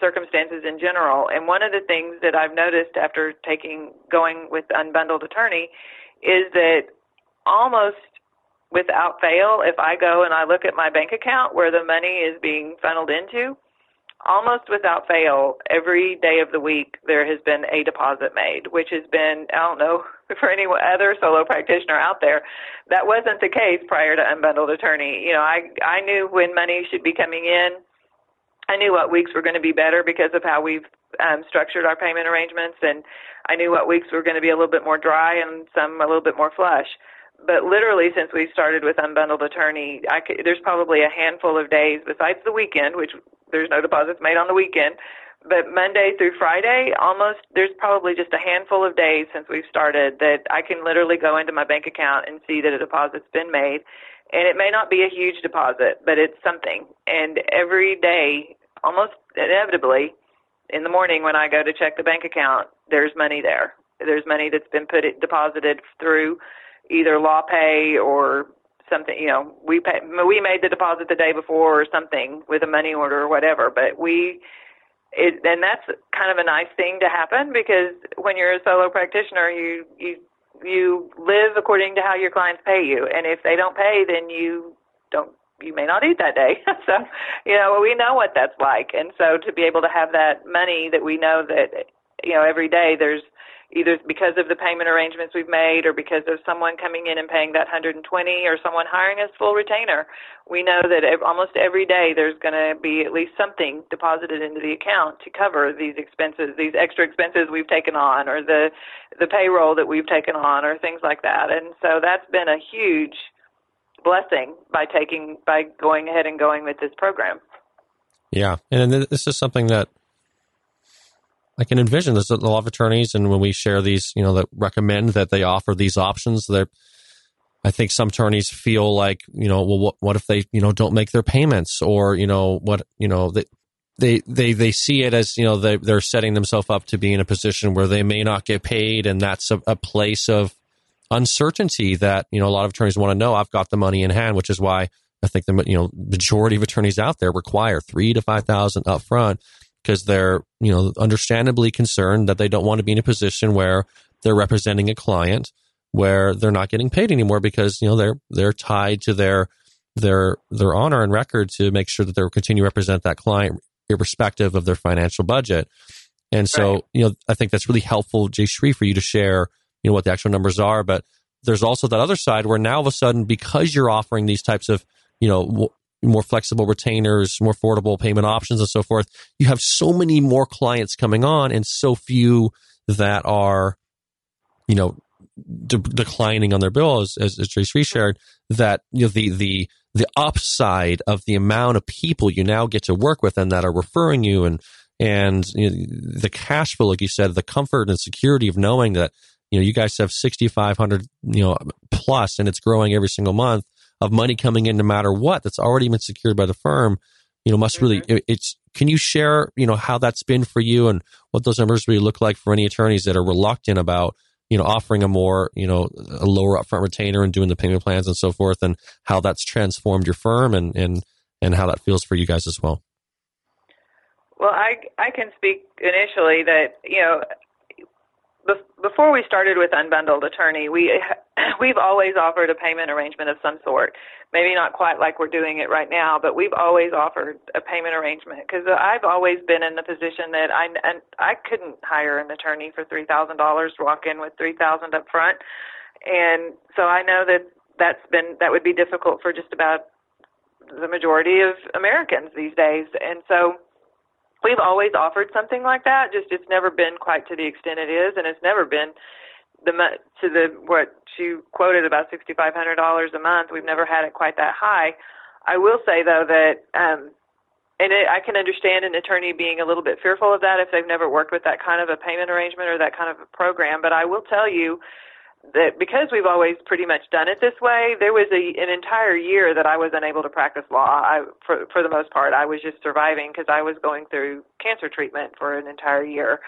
circumstances in general. And one of the things that I've noticed after taking going with unbundled attorney is that almost without fail, if I go and I look at my bank account where the money is being funneled into, almost without fail, every day of the week there has been a deposit made, which has been, I don't know, for any other solo practitioner out there, that wasn't the case prior to Unbundled Attorney. You know, I I knew when money should be coming in. I knew what weeks were going to be better because of how we've um, structured our payment arrangements, and I knew what weeks were going to be a little bit more dry and some a little bit more flush but literally since we started with unbundled attorney I could, there's probably a handful of days besides the weekend which there's no deposits made on the weekend but Monday through Friday, almost there's probably just a handful of days since we've started that I can literally go into my bank account and see that a deposit's been made. And it may not be a huge deposit, but it's something. And every day, almost inevitably, in the morning when I go to check the bank account, there's money there. There's money that's been put deposited through either LawPay or something. You know, we pay, we made the deposit the day before or something with a money order or whatever. But we it, and that's kind of a nice thing to happen because when you're a solo practitioner, you you you live according to how your clients pay you, and if they don't pay, then you don't you may not eat that day. so, you know, we know what that's like, and so to be able to have that money that we know that you know every day there's either because of the payment arrangements we've made or because of someone coming in and paying that 120 or someone hiring us full retainer. We know that almost every day there's going to be at least something deposited into the account to cover these expenses, these extra expenses we've taken on or the the payroll that we've taken on or things like that. And so that's been a huge blessing by taking by going ahead and going with this program. Yeah, and this is something that I can envision. There's a lot of attorneys, and when we share these, you know, that recommend that they offer these options, that I think some attorneys feel like, you know, well, what, what if they, you know, don't make their payments, or you know, what, you know, they they they they see it as you know they they're setting themselves up to be in a position where they may not get paid, and that's a, a place of uncertainty that you know a lot of attorneys want to know. I've got the money in hand, which is why I think the you know majority of attorneys out there require three to five thousand upfront because they're, you know, understandably concerned that they don't want to be in a position where they're representing a client where they're not getting paid anymore because, you know, they're they're tied to their their their honor and record to make sure that they'll continue to represent that client irrespective of their financial budget. And so, right. you know, I think that's really helpful, Jayshree, for you to share, you know, what the actual numbers are. But there's also that other side where now of a sudden, because you're offering these types of, you know, more flexible retainers, more affordable payment options, and so forth. You have so many more clients coming on, and so few that are, you know, de- declining on their bill, as as, as shared. That you know the the the upside of the amount of people you now get to work with and that are referring you, and and you know, the cash flow, like you said, the comfort and security of knowing that you know you guys have sixty five hundred you know plus, and it's growing every single month of money coming in no matter what that's already been secured by the firm, you know, must really, mm-hmm. it's, can you share, you know, how that's been for you and what those numbers really look like for any attorneys that are reluctant about, you know, offering a more, you know, a lower upfront retainer and doing the payment plans and so forth and how that's transformed your firm and, and, and how that feels for you guys as well? Well, I, I can speak initially that, you know, before we started with Unbundled Attorney, we we've always offered a payment arrangement of some sort. Maybe not quite like we're doing it right now, but we've always offered a payment arrangement because I've always been in the position that I and I couldn't hire an attorney for three thousand dollars, walk in with three thousand up front, and so I know that that's been that would be difficult for just about the majority of Americans these days, and so we've always offered something like that. Just it's never been quite to the extent it is, and it's never been the to the what you quoted about sixty five hundred dollars a month. We've never had it quite that high. I will say though that, um, and it, I can understand an attorney being a little bit fearful of that if they've never worked with that kind of a payment arrangement or that kind of a program. But I will tell you that because we've always pretty much done it this way, there was a an entire year that I was unable to practice law. I, for for the most part, I was just surviving because I was going through cancer treatment for an entire year.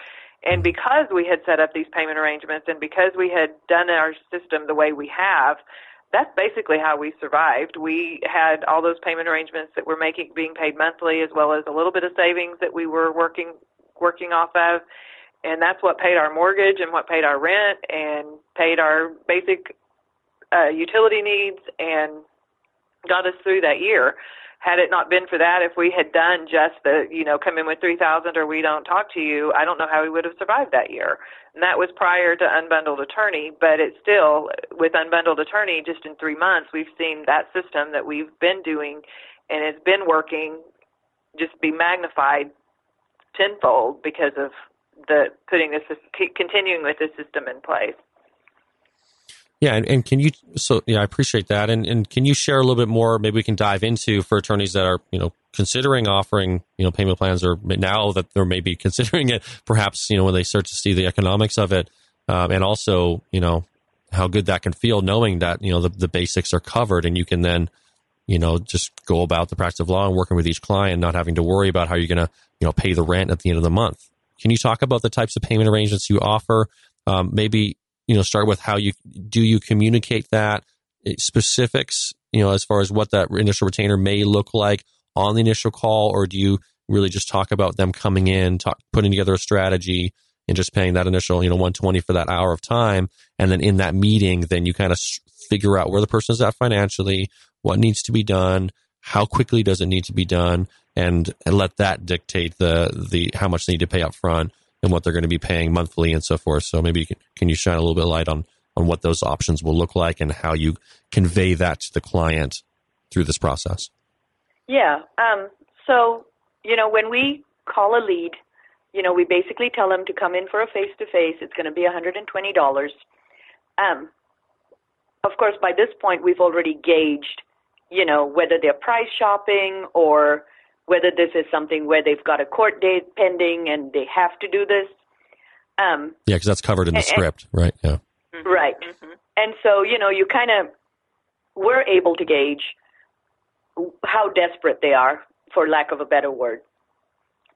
And mm-hmm. because we had set up these payment arrangements and because we had done our system the way we have, that's basically how we survived. We had all those payment arrangements that were making being paid monthly as well as a little bit of savings that we were working working off of and that's what paid our mortgage and what paid our rent and paid our basic uh, utility needs and got us through that year. Had it not been for that, if we had done just the, you know, come in with 3000 or we don't talk to you, I don't know how we would have survived that year. And that was prior to Unbundled Attorney, but it's still, with Unbundled Attorney, just in three months, we've seen that system that we've been doing and it's been working just be magnified tenfold because of the putting this continuing with the system in place. Yeah, and, and can you so yeah, I appreciate that. And and can you share a little bit more? Maybe we can dive into for attorneys that are you know considering offering you know payment plans, or now that they're maybe considering it, perhaps you know when they start to see the economics of it, um, and also you know how good that can feel knowing that you know the, the basics are covered, and you can then you know just go about the practice of law and working with each client, not having to worry about how you're going to you know pay the rent at the end of the month. Can you talk about the types of payment arrangements you offer? Um, maybe you know start with how you do you communicate that eh, specifics you know as far as what that initial retainer may look like on the initial call or do you really just talk about them coming in talk, putting together a strategy and just paying that initial you know 120 for that hour of time and then in that meeting then you kind of figure out where the person is at financially what needs to be done how quickly does it need to be done and, and let that dictate the the how much they need to pay up front and what they're going to be paying monthly and so forth. So maybe you can, can you shine a little bit of light on on what those options will look like and how you convey that to the client through this process? Yeah. Um, so you know when we call a lead, you know we basically tell them to come in for a face to face. It's going to be $120. Um, of course, by this point we've already gauged, you know, whether they're price shopping or whether this is something where they've got a court date pending and they have to do this. Um, yeah, because that's covered in the and, script, right? Yeah. Mm-hmm. Right. Mm-hmm. And so, you know, you kind of, we're able to gauge how desperate they are, for lack of a better word.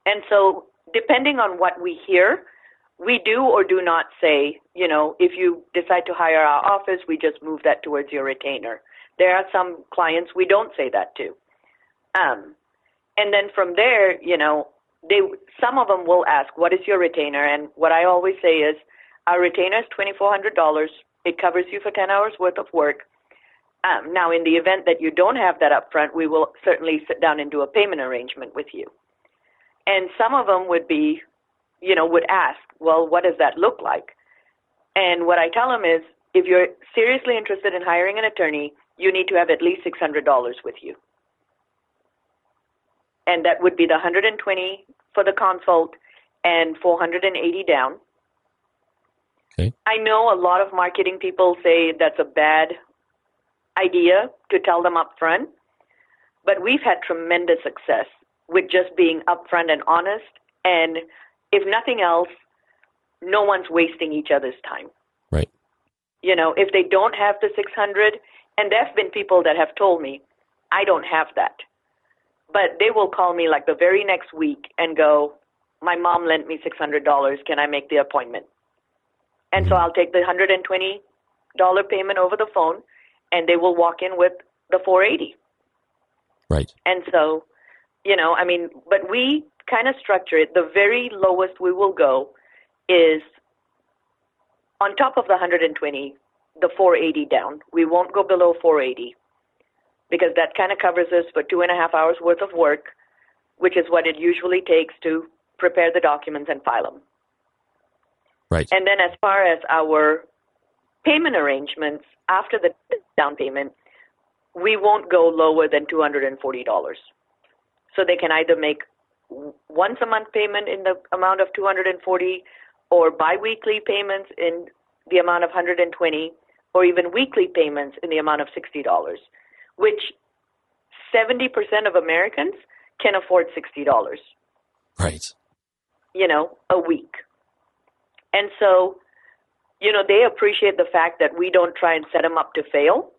And so, depending on what we hear, we do or do not say, you know, if you decide to hire our office, we just move that towards your retainer. There are some clients we don't say that to. Um, and then from there, you know, they some of them will ask, "What is your retainer?" And what I always say is, "Our retainer is twenty four hundred dollars. It covers you for ten hours worth of work." Um, now, in the event that you don't have that up front, we will certainly sit down and do a payment arrangement with you. And some of them would be, you know, would ask, "Well, what does that look like?" And what I tell them is, if you're seriously interested in hiring an attorney, you need to have at least six hundred dollars with you and that would be the 120 for the consult and 480 down. Okay. I know a lot of marketing people say that's a bad idea to tell them up front, but we've had tremendous success with just being upfront and honest. And if nothing else, no one's wasting each other's time. Right. You know, if they don't have the 600, and there have been people that have told me, I don't have that but they will call me like the very next week and go, "My mom lent me six hundred dollars. Can I make the appointment?" And so mm-hmm. I'll take the hundred and twenty dollar payment over the phone, and they will walk in with the four eighty. Right. And so, you know, I mean, but we kind of structure it. The very lowest we will go is on top of the 120, the 480 down. We won't go below 480 because that kind of covers us for two and a half hours worth of work, which is what it usually takes to prepare the documents and file them. Right. And then as far as our payment arrangements after the down payment, we won't go lower than $240. So they can either make once a month payment in the amount of 240 or biweekly payments in the amount of 120 or even weekly payments in the amount of $60 which 70% of Americans can afford $60. Right. You know, a week. And so, you know, they appreciate the fact that we don't try and set them up to fail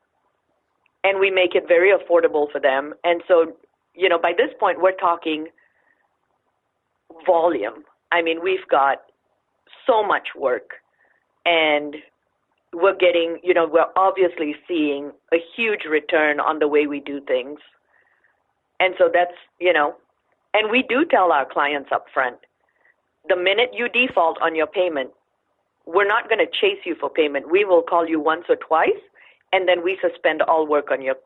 and we make it very affordable for them. And so, you know, by this point, we're talking volume. I mean, we've got so much work and we're getting, you know, we're obviously seeing a huge return on the way we do things. And so that's, you know, and we do tell our clients up front the minute you default on your payment, we're not going to chase you for payment. We will call you once or twice, and then we suspend all work on your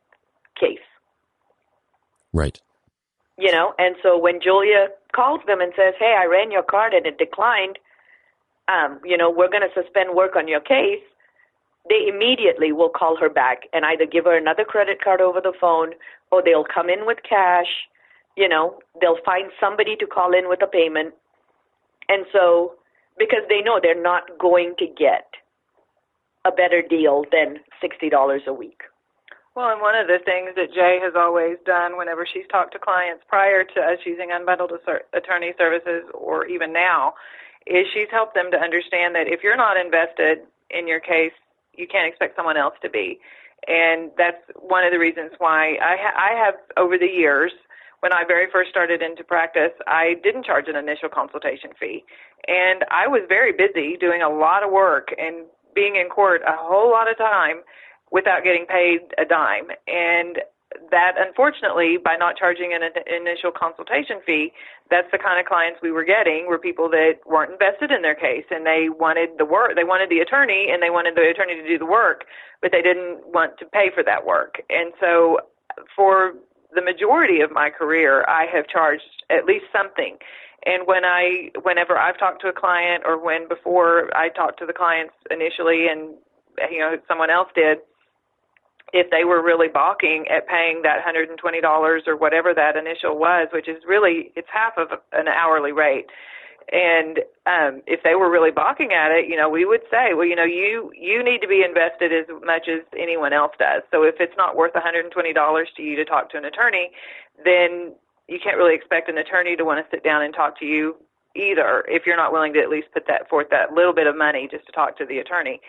case. Right. You know, and so when Julia calls them and says, "Hey, I ran your card and it declined," um, you know, we're going to suspend work on your case they immediately will call her back and either give her another credit card over the phone or they'll come in with cash. You know, they'll find somebody to call in with a payment. And so, because they know they're not going to get a better deal than $60 a week. Well, and one of the things that Jay has always done whenever she's talked to clients prior to us using unbundled attorney services or even now is she's helped them to understand that if you're not invested in your case, you can't expect someone else to be. And that's one of the reasons why I, ha- I have, over the years, when I very first started into practice, I didn't charge an initial consultation fee. And I was very busy doing a lot of work and being in court a whole lot of time without getting paid a dime. And that unfortunately by not charging an initial consultation fee that's the kind of clients we were getting were people that weren't invested in their case and they wanted the work they wanted the attorney and they wanted the attorney to do the work but they didn't want to pay for that work. And so for the majority of my career I have charged at least something. And when I whenever I've talked to a client or when before I talked to the clients initially and you know someone else did if they were really balking at paying that $120 or whatever that initial was, which is really it's half of an hourly rate. And um, if they were really balking at it, you know, we would say, well, you know, you you need to be invested as much as anyone else does. So if it's not worth $120 to you to talk to an attorney, then you can't really expect an attorney to want to sit down and talk to you either if you're not willing to at least put that forth that little bit of money just to talk to the attorney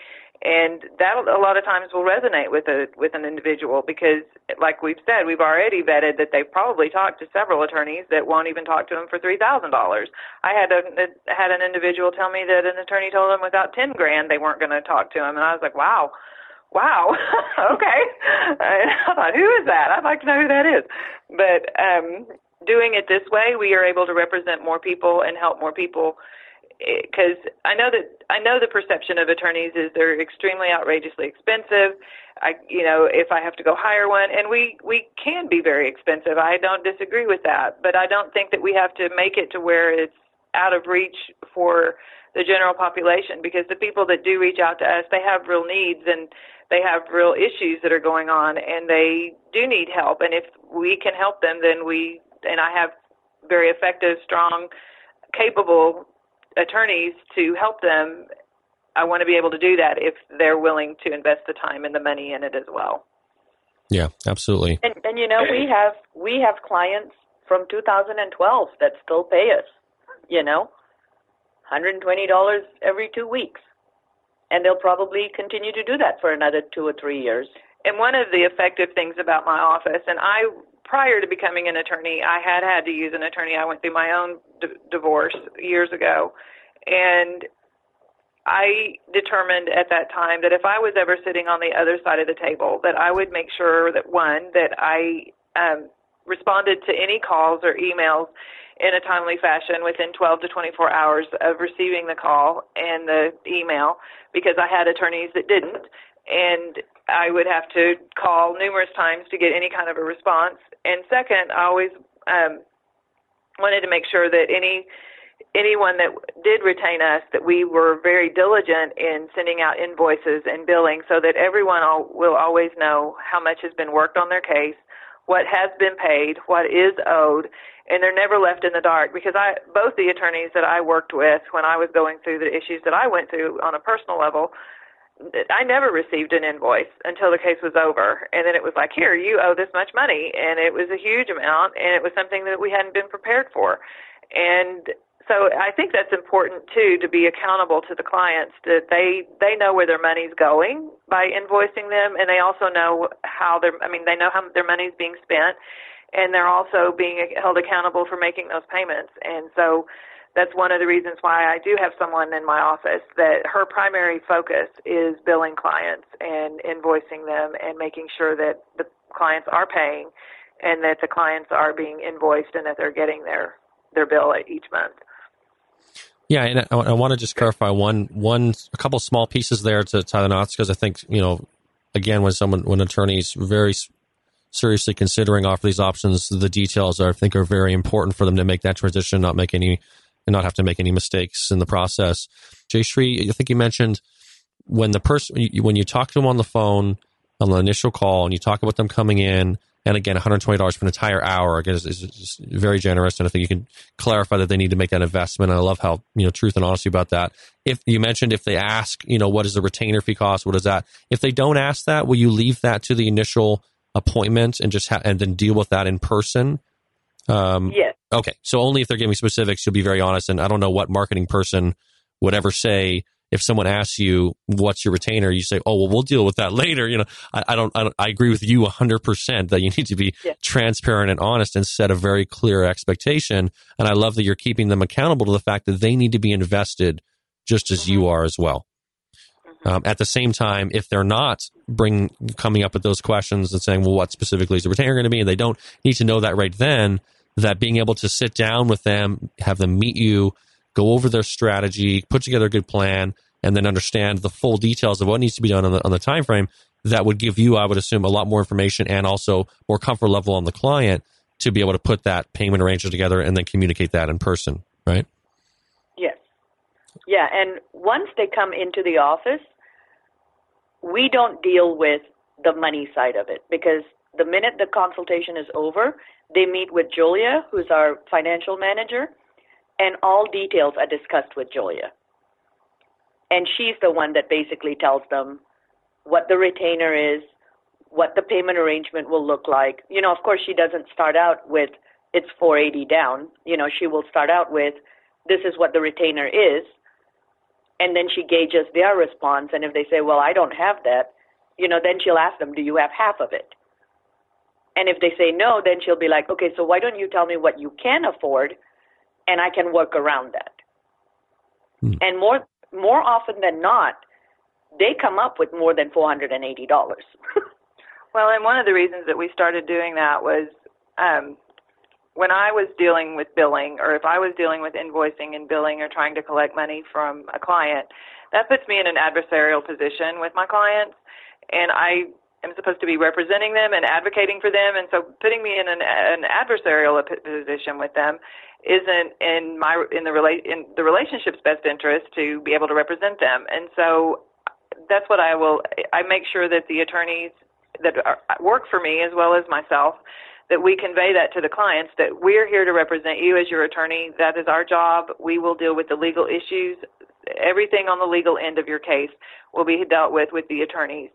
and that a lot of times will resonate with a with an individual because like we've said we've already vetted that they've probably talked to several attorneys that won't even talk to them for three thousand dollars. I had a had an individual tell me that an attorney told them without ten grand they weren't going to talk to him and i was like wow. Wow. Okay. I thought who is that? I'd like to know who that is. But um doing it this way we are able to represent more people and help more people because I know that I know the perception of attorneys is they're extremely outrageously expensive. I, you know, if I have to go hire one, and we we can be very expensive. I don't disagree with that, but I don't think that we have to make it to where it's out of reach for the general population because the people that do reach out to us, they have real needs and they have real issues that are going on, and they do need help. And if we can help them, then we and I have very effective, strong, capable attorneys to help them, I want to be able to do that if they're willing to invest the time and the money in it as well. Yeah, absolutely. And, and you know, we have we have clients from 2012 that still pay us. You know, $120 every two weeks, and they'll probably continue to do that for another two or three years. And one of the effective things about my office, and I prior to becoming an attorney, I had had to use an attorney. I went through my own d- divorce years ago, and I determined at that time that if I was ever sitting on the other side of the table, that I would make sure that one that I um, responded to any calls or emails in a timely fashion within 12 to 24 hours of receiving the call and the email because I had attorneys that didn't and I would have to call numerous times to get any kind of a response. And second, I always um, wanted to make sure that any anyone that did retain us that we were very diligent in sending out invoices and billing so that everyone all, will always know how much has been worked on their case what has been paid what is owed and they're never left in the dark because I both the attorneys that I worked with when I was going through the issues that I went through on a personal level I never received an invoice until the case was over. And then it was like, here, you owe this much money. And it was a huge amount, and it was something that we hadn't been prepared for. And so I think that's important too to be accountable to the clients that they they know where their money's going by invoicing them and they also know how their I mean they know how their money's being spent and they're also being held accountable for making those payments and so that's one of the reasons why I do have someone in my office that her primary focus is billing clients and invoicing them and making sure that the clients are paying and that the clients are being invoiced and that they're getting their their bill each month. Yeah, and I, I want to just clarify one one a couple small pieces there to tie the knots because I think you know again when someone when attorneys very seriously considering offer these options, the details are, I think are very important for them to make that transition, not make any and not have to make any mistakes in the process. Jayshree, I think you mentioned when the person when you talk to them on the phone on the initial call and you talk about them coming in And again, $120 for an entire hour, again, is, is, very generous. And I think you can clarify that they need to make that investment. I love how, you know, truth and honesty about that. If you mentioned if they ask, you know, what is the retainer fee cost? What is that? If they don't ask that, will you leave that to the initial appointment and just ha- and then deal with that in person? Um, yes. Okay. So only if they're giving specifics, you'll be very honest. And I don't know what marketing person would ever say, if someone asks you what's your retainer, you say, "Oh, well, we'll deal with that later." You know, I, I don't, I don't, I agree with you hundred percent that you need to be yeah. transparent and honest and set a very clear expectation. And I love that you're keeping them accountable to the fact that they need to be invested just as mm-hmm. you are as well. Mm-hmm. Um, at the same time, if they're not bring coming up with those questions and saying, "Well, what specifically is the retainer going to be?" and they don't need to know that right then, that being able to sit down with them, have them meet you, go over their strategy, put together a good plan, and then understand the full details of what needs to be done on the, on the time frame, that would give you, I would assume, a lot more information and also more comfort level on the client to be able to put that payment arrangement together and then communicate that in person, right? Yes. Yeah, and once they come into the office, we don't deal with the money side of it because the minute the consultation is over, they meet with Julia, who's our financial manager, and all details are discussed with Julia and she's the one that basically tells them what the retainer is, what the payment arrangement will look like. You know, of course, she doesn't start out with it's 480 down. You know, she will start out with this is what the retainer is, and then she gauges their response. And if they say, well, I don't have that, you know, then she'll ask them, do you have half of it? And if they say no, then she'll be like, okay, so why don't you tell me what you can afford, and I can work around that. Hmm. And more more often than not, they come up with more than $480. well, and one of the reasons that we started doing that was um, when I was dealing with billing, or if I was dealing with invoicing and billing or trying to collect money from a client, that puts me in an adversarial position with my clients. And I am supposed to be representing them and advocating for them. And so putting me in an, an adversarial position with them isn't in my in the rela- in the relationship's best interest to be able to represent them. And so that's what I will. I make sure that the attorneys that are, work for me as well as myself that we convey that to the clients that we're here to represent you as your attorney. That is our job. We will deal with the legal issues. Everything on the legal end of your case will be dealt with with the attorneys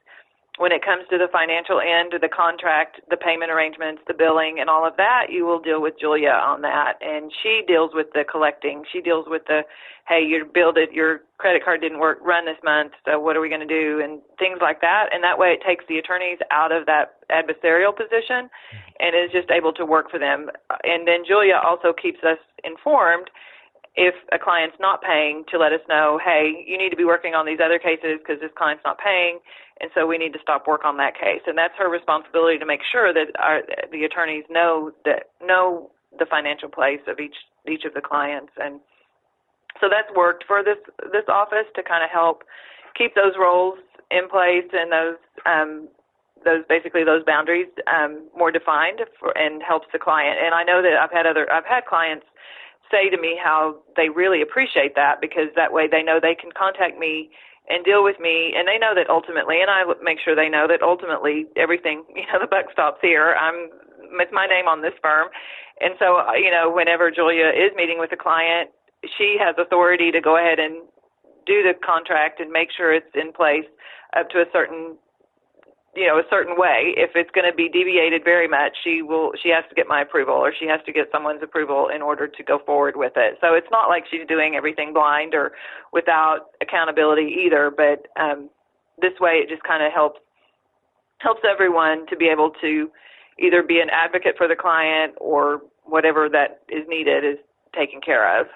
when it comes to the financial end, the contract, the payment arrangements, the billing, and all of that, you will deal with Julia on that. And she deals with the collecting. She deals with the, hey, you billed it, your credit card didn't work, run this month, so what are we going to do, and things like that. And that way it takes the attorneys out of that adversarial position and is just able to work for them. And then Julia also keeps us informed if a client's not paying to let us know, hey, you need to be working on these other cases because this client's not paying and so we need to stop work on that case. And that's her responsibility to make sure that our, the attorneys know that know the financial place of each each of the clients. And so that's worked for this this office to kind of help keep those roles in place and those um, those basically those boundaries um, more defined for, and helps the client. And I know that I've had other I've had clients say to me how they really appreciate that because that way they know they can contact me and deal with me and they know that ultimately and I make sure they know that ultimately everything you know the buck stops here. I'm it's my name on this firm. And so uh, you know whenever Julia is meeting with a client she has authority to go ahead and do the contract and make sure it's in place up to a certain you know a certain way. If it's going to be deviated very much she will she has to get my approval or she has to get someone's approval in order to go forward with it. So it's not like she's doing everything blind or without accountability either but um this way it just kind of helps helps everyone to be able to either be an advocate for the client or whatever that is needed is taken care of.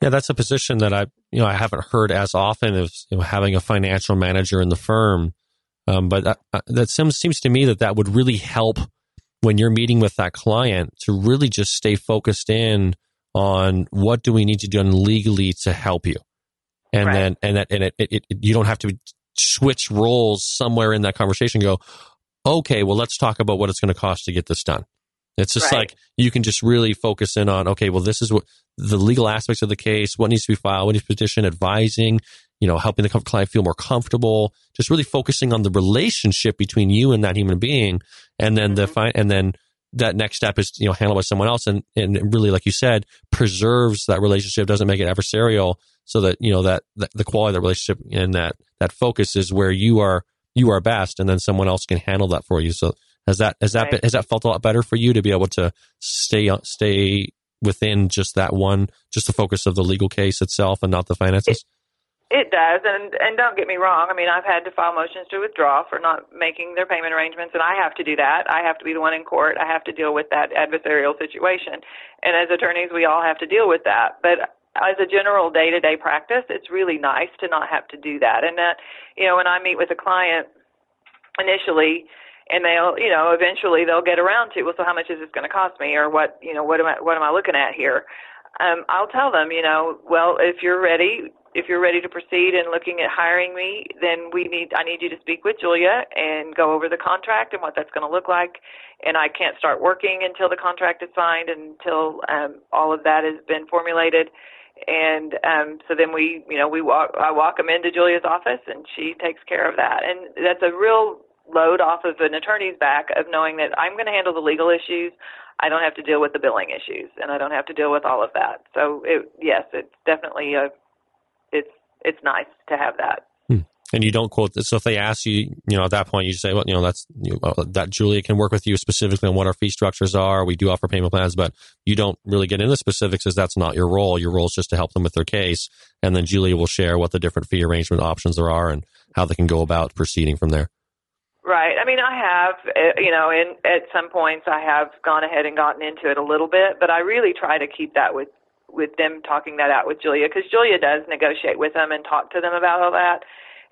Yeah that's a position that i you know i haven't heard as often as you know having a financial manager in the firm um, but that, uh, that seems, seems to me that that would really help when you're meeting with that client to really just stay focused in on what do we need to do legally to help you. And right. then, and that, and it, it, it, you don't have to switch roles somewhere in that conversation. go, okay, well, let's talk about what it's going to cost to get this done. It's just right. like you can just really focus in on, okay, well, this is what the legal aspects of the case, what needs to be filed, what needs to petition, advising, you know, helping the client feel more comfortable, just really focusing on the relationship between you and that human being. And then the, mm-hmm. fi- and then that next step is, you know, handled by someone else. And, and really, like you said, preserves that relationship, doesn't make it adversarial so that, you know, that, that the quality of the relationship and that, that focus is where you are, you are best. And then someone else can handle that for you. So has that, has that, Right. been, has that felt a lot better for you to be able to stay, stay within just that one, just the focus of the legal case itself and not the finances? It does, and and don't get me wrong. I mean, I've had to file motions to withdraw for not making their payment arrangements, and I have to do that. I have to be the one in court. I have to deal with that adversarial situation, and as attorneys, we all have to deal with that. But as a general day-to-day practice, it's really nice to not have to do that. And that, you know, when I meet with a client initially, and they'll, you know, eventually they'll get around to, well, so how much is this going to cost me, or what, you know, what am I, what am I looking at here? Um, I'll tell them, you know, well, if you're ready, if you're ready to proceed and looking at hiring me, then we need, I need you to speak with Julia and go over the contract and what that's going to look like. And I can't start working until the contract is signed, until um, all of that has been formulated. And um, so then we, you know, we walk, I walk them into Julia's office, and she takes care of that. And that's a real load off of an attorney's back of knowing that I'm going to handle the legal issues. I don't have to deal with the billing issues, and I don't have to deal with all of that. So, it, yes, it's definitely a, it's nice to have that. and you don't quote this. So if they ask you, you know, at that point, you say, well, you know, that's you know, that Julia can work with you specifically on what our fee structures are. We do offer payment plans, but you don't really get into specifics as that's not your role. Your role is just to help them with their case. And then Julia will share what the different fee arrangement options there are and how they can go about proceeding from there. Right. I mean, I have, uh, you know, in at some points I have gone ahead and gotten into it a little bit, but I really try to keep that with with them talking that out with Julia because Julia does negotiate with them and talk to them about all that,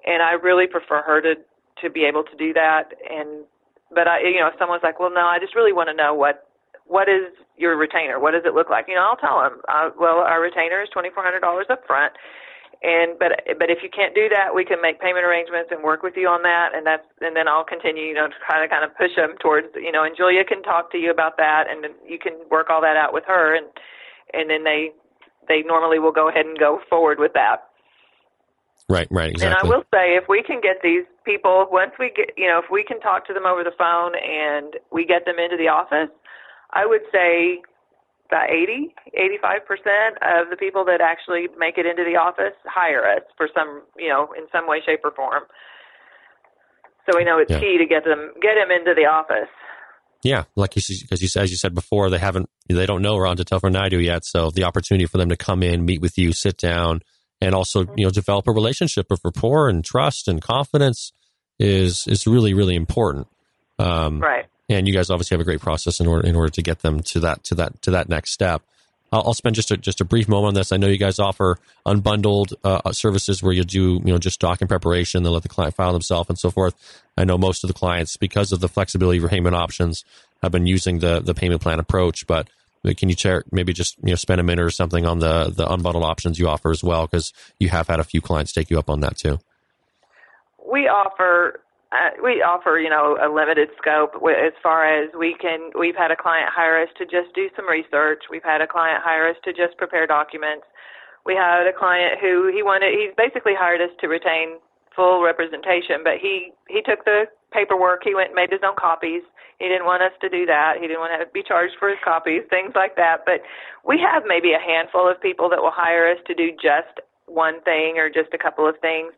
and I really prefer her to to be able to do that. And but I, you know, if someone's like, well, no, I just really want to know what what is your retainer? What does it look like? You know, I'll tell them. Uh, well, our retainer is twenty four hundred dollars up front. And but but if you can't do that, we can make payment arrangements and work with you on that, and that's and then I'll continue, you know, to kind of kind of push them towards, you know, and Julia can talk to you about that, and you can work all that out with her, and and then they they normally will go ahead and go forward with that. Right, right, exactly. And I will say, if we can get these people, once we get, you know, if we can talk to them over the phone and we get them into the office, I would say about 80, 85% of the people that actually make it into the office hire us for some, you know, in some way, shape, or form. So we know it's Yeah. key to get them get them into the office. Yeah, like you because you as you said before, they haven't they don't know Ron Telfer Naidu yet, so the opportunity for them to come in, meet with you, sit down, and also you know develop a relationship of rapport and trust and confidence is is really really important. Um, Right. and you guys obviously have a great process in order in order to get them to that to that to that next step. I'll, spend just a just a brief moment on this. I know you guys offer unbundled uh, services where you do you know just document preparation, they let the client file themselves and so forth. I know most of the clients, because of the flexibility of your payment options, have been using the the payment plan approach. But can you share maybe just you know spend a minute or something on the the unbundled options you offer as well because you have had a few clients take you up on that too. we offer uh, we offer you know a limited scope as far as we can we've had a client hire us to just do some research. We've had a client hire us to just prepare documents. We had a client who he wanted he basically hired us to retain full representation but he he took the paperwork. He went and made his own copies. He didn't want us to do that. He didn't want to be charged for his copies things like that. But we have maybe a handful of people that will hire us to do just one thing or just a couple of things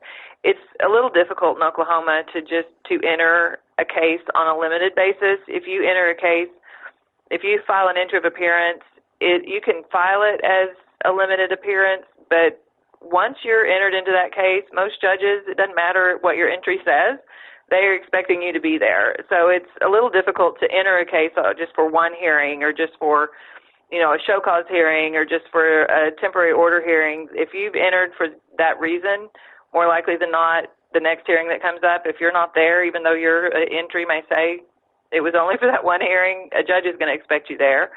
it's a little difficult in Oklahoma to just to enter a case on a limited basis. If you enter a case, if you file an entry of appearance, it you can file it as a limited appearance, but once you're entered into that case, most judges, it doesn't matter what your entry says, they are expecting you to be there. So it's a little difficult to enter a case uh, just for one hearing or just for you know, a show cause hearing or just for a temporary order hearing, if you've entered for that reason, more likely than not, the next hearing that comes up, if you're not there, even though your uh, entry may say it was only for that one hearing, a judge is going to expect you there.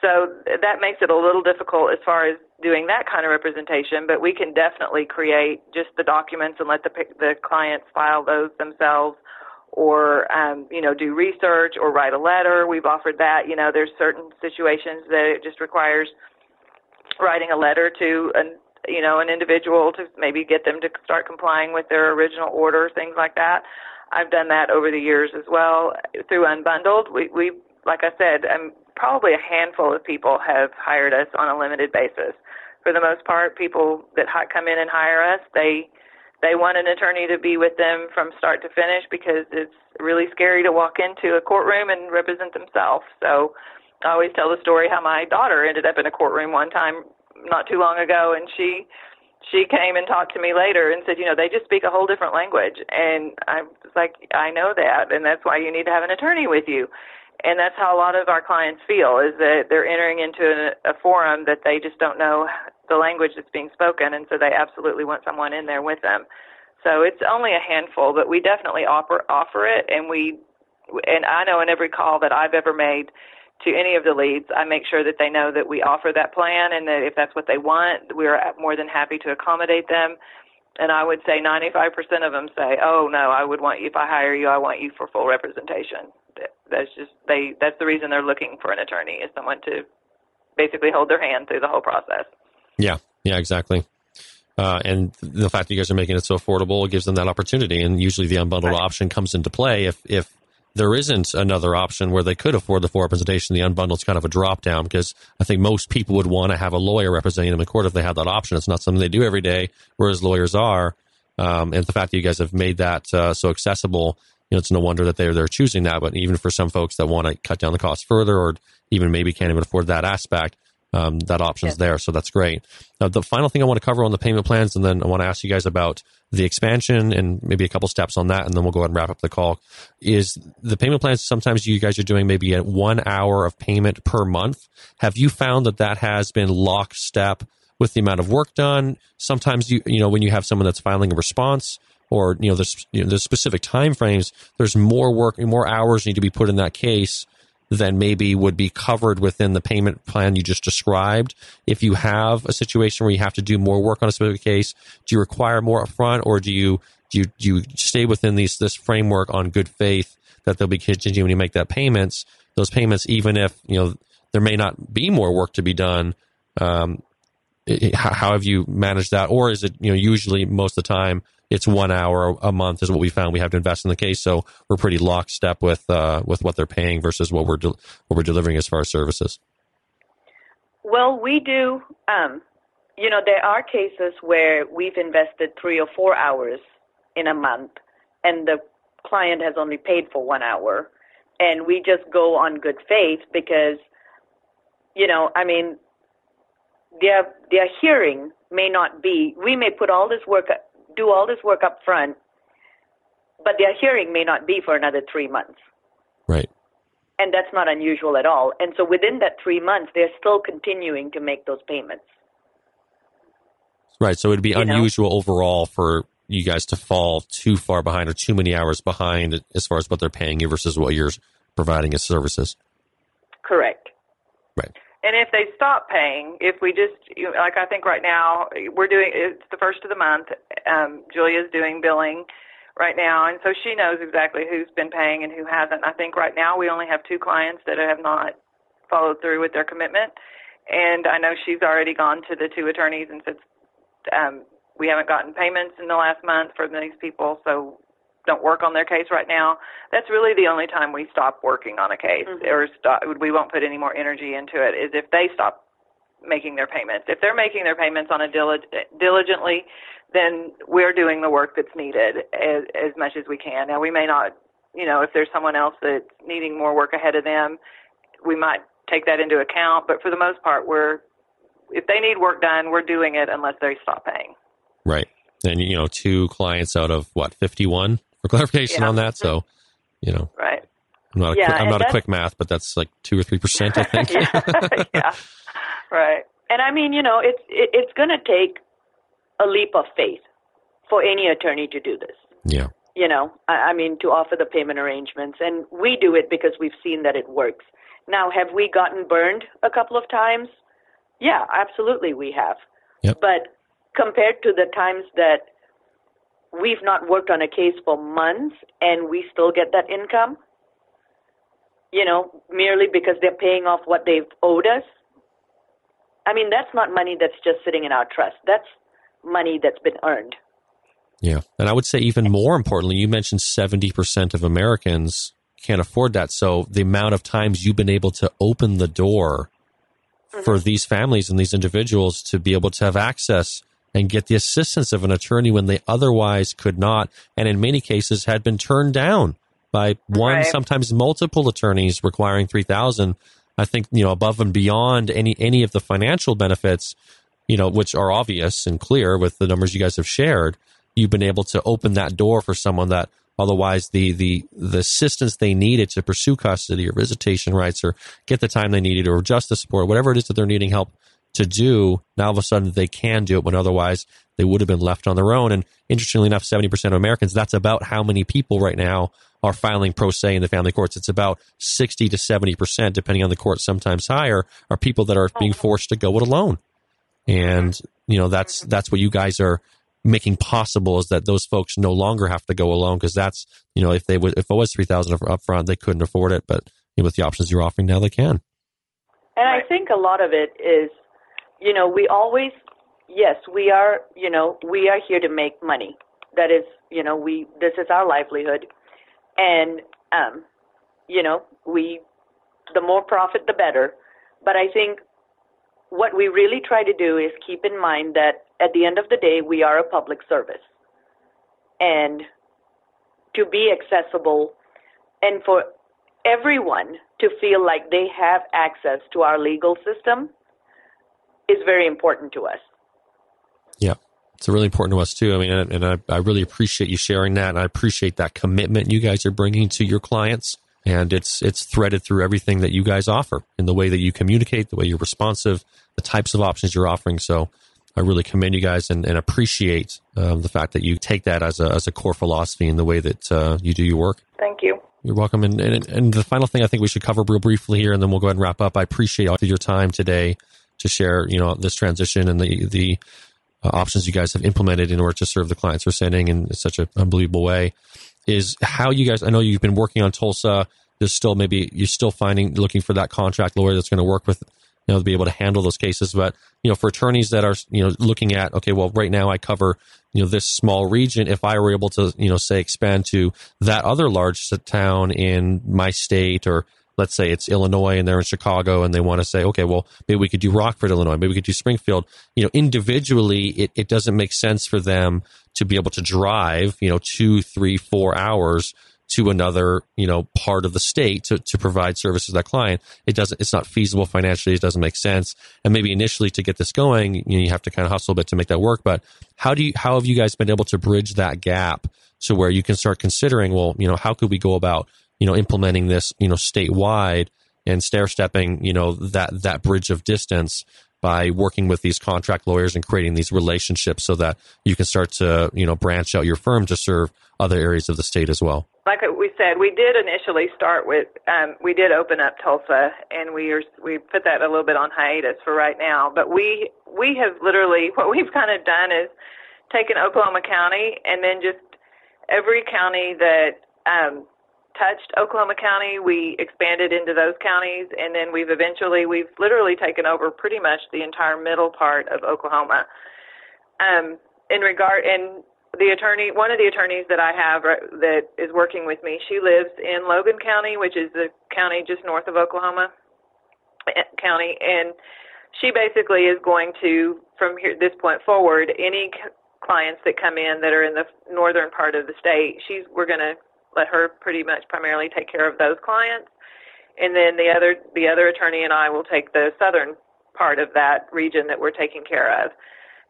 So that makes it a little difficult as far as doing that kind of representation, but we can definitely create just the documents and let the the clients file those themselves or um, you know do research or write a letter. We've offered that. You know, there's certain situations that it just requires writing a letter to an, you know, an individual to maybe get them to start complying with their original order, things like that. I've done that over the years as well through Unbundled. We, we like I said, um, probably a handful of people have hired us on a limited basis. For the most part, people that come in and hire us, they they want an attorney to be with them from start to finish because it's really scary to walk into a courtroom and represent themselves. So I always tell the story how my daughter ended up in a courtroom one time not too long ago and she she came and talked to me later and said, you know, they just speak a whole different language. And I was like, I know that, and that's why you need to have an attorney with you. And that's how a lot of our clients feel is that they're entering into a, a forum that they just don't know the language that's being spoken, and so they absolutely want someone in there with them. So it's only a handful, but we definitely offer offer it, and we and I know in every call that I've ever made to any of the leads, I make sure that they know that we offer that plan and that if that's what they want, we're more than happy to accommodate them. And I would say 95% of them say, "Oh no, I would want you if I hire you, I want you for full representation." That's just they that's the reason they're looking for an attorney is someone to basically hold their hand through the whole process. Yeah. Yeah, exactly. Uh, and the fact that you guys are making it so affordable gives them that opportunity. And usually the unbundled right. option comes into play if, if there isn't another option where they could afford the full representation. The unbundled is kind of a drop down because I think most people would want to have a lawyer representing them in court if they had that option. It's not something they do every day, whereas lawyers are. Um, and the fact that you guys have made that uh, so accessible, you know, it's no wonder that they're they're choosing that. But even for some folks that want to cut down the cost further, or even maybe can't even afford that aspect, um, that option's yeah. there. So that's great. Now, the final thing I want to cover on the payment plans, and then I want to ask you guys about the expansion and maybe a couple steps on that, and then we'll go ahead and wrap up the call. Is the payment plans sometimes you guys are doing maybe at one hour of payment per month? Have you found that that has been lockstep with the amount of work done? Sometimes you you know when you have someone that's filing a response. Or you know, there's you know, there's specific time frames. There's more work, more hours need to be put in that case then maybe would be covered within the payment plan you just described. If you have a situation where you have to do more work on a specific case, do you require more upfront or do you do you, do you stay within these this framework on good faith that they'll be continuing to when you make that payments? Those payments, even if you know there may not be more work to be done. Um, how, how have you managed that, or is it you know usually most of the time it's one hour a month is what we found. We have to invest in the case, so we're pretty lockstep with uh, with what they're paying versus what we're de- what we're delivering as far as services. Well, we do. Um, you know, there are cases where we've invested three or four hours in a month, and the client has only paid for one hour, and we just go on good faith because, you know, I mean, their their hearing may not be. We may put all this work do all this work up front, but their hearing may not be for another three months. Right. And that's not unusual at all. And so within that three months, they're still continuing to make those payments. Right. So it'd be you unusual know? overall for you guys to fall too far behind or too many hours behind as far as what they're paying you versus what you're providing as services. Correct. Right. And if they stop paying, if we just like I think right now we're doing it's the first of the month. Um, Julia's doing billing right now, and so she knows exactly who's been paying and who hasn't. I think right now we only have two clients that have not followed through with their commitment, and I know she's already gone to the two attorneys and said um, we haven't gotten payments in the last month from these people, so don't work on their case right now, that's really the only time we stop working on a case mm-hmm. or stop, we won't put any more energy into it is if they stop making their payments. If they're making their payments on a dilig- diligently, then we're doing the work that's needed as, as much as we can. Now we may not, you know, if there's someone else that's needing more work ahead of them, we might take that into account. But for the most part, we're if they need work done, we're doing it unless they stop paying. Right. And you know, two clients out of what fifty one for clarification yeah. on that. So, you know, right. I'm not a, yeah, I'm not a quick math, but that's like two or three percent, I think. yeah. yeah, right. And I mean, you know, it's it, it's going to take a leap of faith for any attorney to do this. Yeah. You know, I, I mean, to offer the payment arrangements, and we do it because we've seen that it works. Now, have we gotten burned a couple of times? Yeah, absolutely, we have. Yep. But compared to the times that we've not worked on a case for months and we still get that income, you know, merely because they're paying off what they've owed us, I mean, that's not money that's just sitting in our trust. That's money that's been earned. Yeah. And I would say even more importantly, you mentioned 70% of Americans can't afford that. So the amount of times you've been able to open the door mm-hmm. for these families and these individuals to be able to have access and get the assistance of an attorney when they otherwise could not, and in many cases had been turned down by one, right. sometimes multiple attorneys requiring 3000 I think, you know, above and beyond any, any of the financial benefits, you know, which are obvious and clear with the numbers you guys have shared, you've been able to open that door for someone that otherwise the, the, the assistance they needed to pursue custody or visitation rights or get the time they needed or justice support, whatever it is that they're needing help to do, now all of a sudden they can do it when otherwise they would have been left on their own. And interestingly enough, 70% of Americans, that's about how many people right now are filing pro se in the family courts. It's about 60 to 70%, depending on the court, sometimes higher, are people that are being forced to go it alone. And, you know, that's, that's what you guys are making possible is that those folks no longer have to go alone because that's, you know, if they would, if it was 3000 up front, they couldn't afford it. But you know, with the options you're offering now, they can. And I think a lot of it is, you know, we always, yes, we are, you know, we are here to make money. That is, you know, we, this is our livelihood. And um, you know we the more profit the better. But i think what we really try to do is keep in mind that at the end of the day we are a public service. And to be accessible and for everyone to feel like they have access to our legal system is very important to us yeah it's really important to us too. I mean, and I, I really appreciate you sharing that. And I appreciate that commitment you guys are bringing to your clients. And it's, it's threaded through everything that you guys offer in the way that you communicate, the way you're responsive, the types of options you're offering. So I really commend you guys and, and appreciate um, the fact that you take that as a, as a core philosophy in the way that uh, you do your work. Thank you. You're welcome. And, and, and the final thing I think we should cover real briefly here, and then we'll go ahead and wrap up. I appreciate all of your time today to share, you know, this transition and the, the uh, options you guys have implemented in order to serve the clients we're sending in such an unbelievable way is how you guys, I know you've been working on Tulsa. There's still maybe you're still finding, looking for that contract lawyer that's going to work with, you know, to be able to handle those cases. But, you know, for attorneys that are, you know, looking at, okay, well, right now I cover, you know, this small region. If I were able to, you know, say expand to that other large town in my state or, let's say it's Illinois and they're in Chicago and they want to say, okay, well, maybe we could do Rockford, Illinois, maybe we could do Springfield. You know, individually, it, it doesn't make sense for them to be able to drive, you know, two, three, four hours to another, you know, part of the state to, to provide services to that client. It doesn't, it's not feasible financially. It doesn't make sense. And maybe initially to get this going, you, know, you have to kind of hustle a bit to make that work. But how do you, how have you guys been able to bridge that gap to where you can start considering, well, you know, how could we go about you know, implementing this, you know, statewide and stair stepping, you know, that, that bridge of distance by working with these contract lawyers and creating these relationships so that you can start to, you know, branch out your firm to serve other areas of the state as well. Like we said, we did initially start with, um, we did open up Tulsa, and we are we put that a little bit on hiatus for right now. But we we have literally what we've kind of done is taken Oklahoma County and then just every county that um, touched Oklahoma County, we expanded into those counties, and then we've eventually we've literally taken over pretty much the entire middle part of Oklahoma. Um, in regard, and the attorney, one of the attorneys that I have that is working with me, she lives in Logan County, which is the county just north of Oklahoma eh, County, and she basically is going to, from here this point forward, any clients that come in that are in the northern part of the state, she's we're going to let her pretty much primarily take care of those clients, and then the other the other attorney and I will take the southern part of that region that we're taking care of.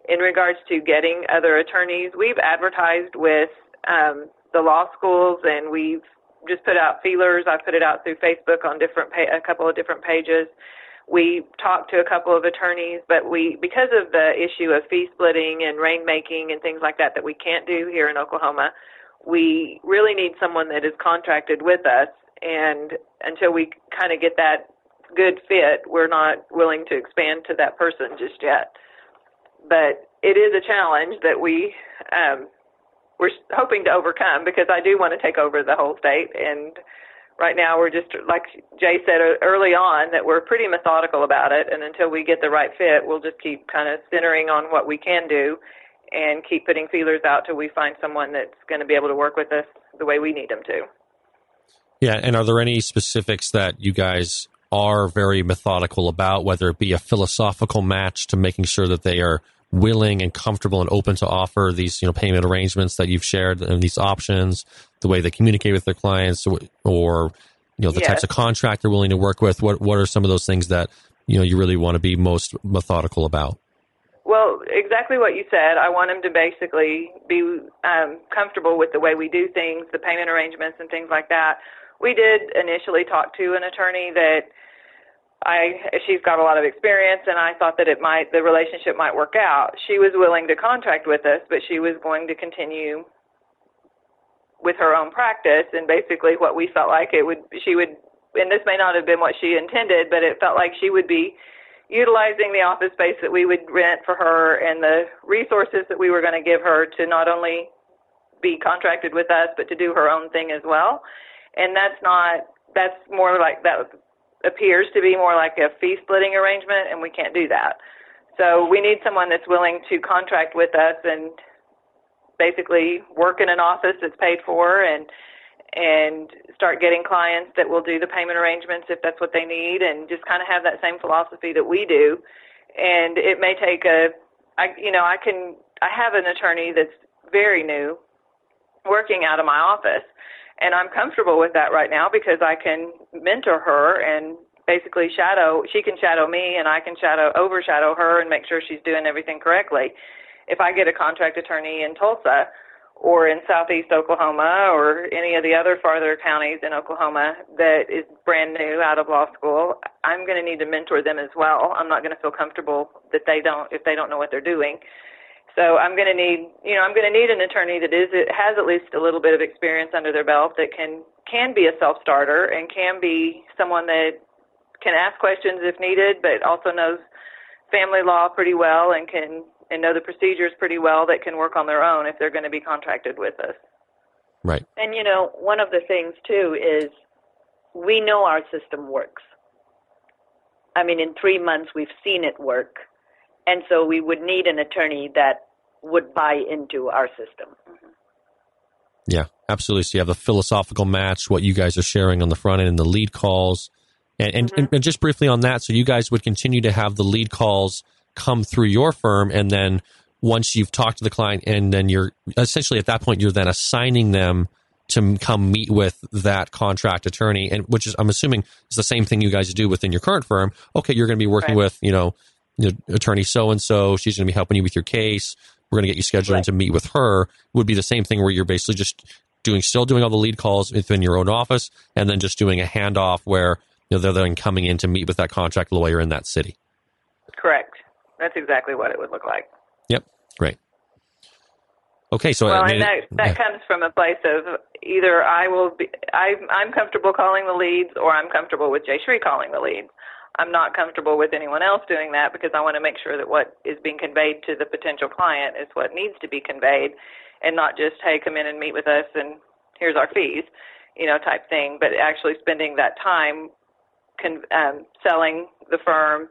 In regards to getting other attorneys, we've advertised with um, the law schools, and we've just put out feelers. I put it out through Facebook on different pa- a couple of different pages. We talked to a couple of attorneys, but we because of the issue of fee splitting and rainmaking and things like that that we can't do here in Oklahoma, we really need someone that is contracted with us and until we kind of get that good fit we're not willing to expand to that person just yet. But it is a challenge that we um, we're hoping to overcome because I do want to take over the whole state and right now we're just like Jay said early on that we're pretty methodical about it, and until we get the right fit, we'll just keep kind of centering on what we can do, and keep putting feelers out till we find someone that's going to be able to work with us the way we need them to. Yeah, and are there any specifics that you guys are very methodical about, whether it be a philosophical match to making sure that they are willing and comfortable and open to offer these you know payment arrangements that you've shared and these options, the way they communicate with their clients, or you know the yes. types of contract they're willing to work with. What what are some of those things that you know you really want to be most methodical about? Well, exactly what you said. I want them to basically be um, comfortable with the way we do things, the payment arrangements, and things like that. We did initially talk to an attorney that I she's got a lot of experience and I thought that it might the relationship might work out. She was willing to contract with us, but she was going to continue with her own practice and basically what we felt like it would she would and this may not have been what she intended, but it felt like she would be utilizing the office space that we would rent for her and the resources that we were going to give her to not only be contracted with us but to do her own thing as well. And that's not that's more like that appears to be more like a fee splitting arrangement, and we can't do that. So we need someone that's willing to contract with us and basically work in an office that's paid for and and start getting clients that will do the payment arrangements if that's what they need and just kind of have that same philosophy that we do and it may take a I you know I can I have an attorney that's very new working out of my office and I'm comfortable with that right now because I can mentor her and basically shadow she can shadow me and I can shadow overshadow her and make sure she's doing everything correctly. If I get a contract attorney in Tulsa or in southeast Oklahoma or any of the other farther counties in Oklahoma that is brand new out of law school, I'm going to need to mentor them as well. I'm not going to feel comfortable that they don't if they don't know what they're doing. So I'm going to need, you know, I'm going to need an attorney that is has at least a little bit of experience under their belt that can can be a self starter and can be someone that can ask questions if needed, but also knows family law pretty well and can and know the procedures pretty well that can work on their own if they're going to be contracted with us. Right. And you know, one of the things too is we know our system works. I mean, in three months we've seen it work and so we would need an attorney that would buy into our system. Yeah, absolutely. So you have the philosophical match, what you guys are sharing on the front end, and the lead calls. And, and, mm-hmm. and just briefly on that, so you guys would continue to have the lead calls come through your firm, and then once you've talked to the client, and then you're essentially at that point, you're then assigning them to come meet with that contract attorney, and which is I'm assuming is the same thing you guys do within your current firm. Okay, you're going to be working right. with you know attorney so and so. She's going to be helping you with your case. We're going to get you scheduled right. to meet with her. It would be the same thing where you're basically just doing, still doing all the lead calls within your own office, and then just doing a handoff where you know they're then coming in to meet with that contract lawyer in that city. Correct. That's exactly what it would look like. Yep. Great. Okay, so well, I mean, and that that yeah. comes from a place of either I will be I I'm comfortable calling the leads, or I'm comfortable with Jayshree calling the leads. I'm not comfortable with anyone else doing that because I want to make sure that what is being conveyed to the potential client is what needs to be conveyed and not just, hey, come in and meet with us and here's our fees, you know, type thing, but actually spending that time con- um, selling the firm,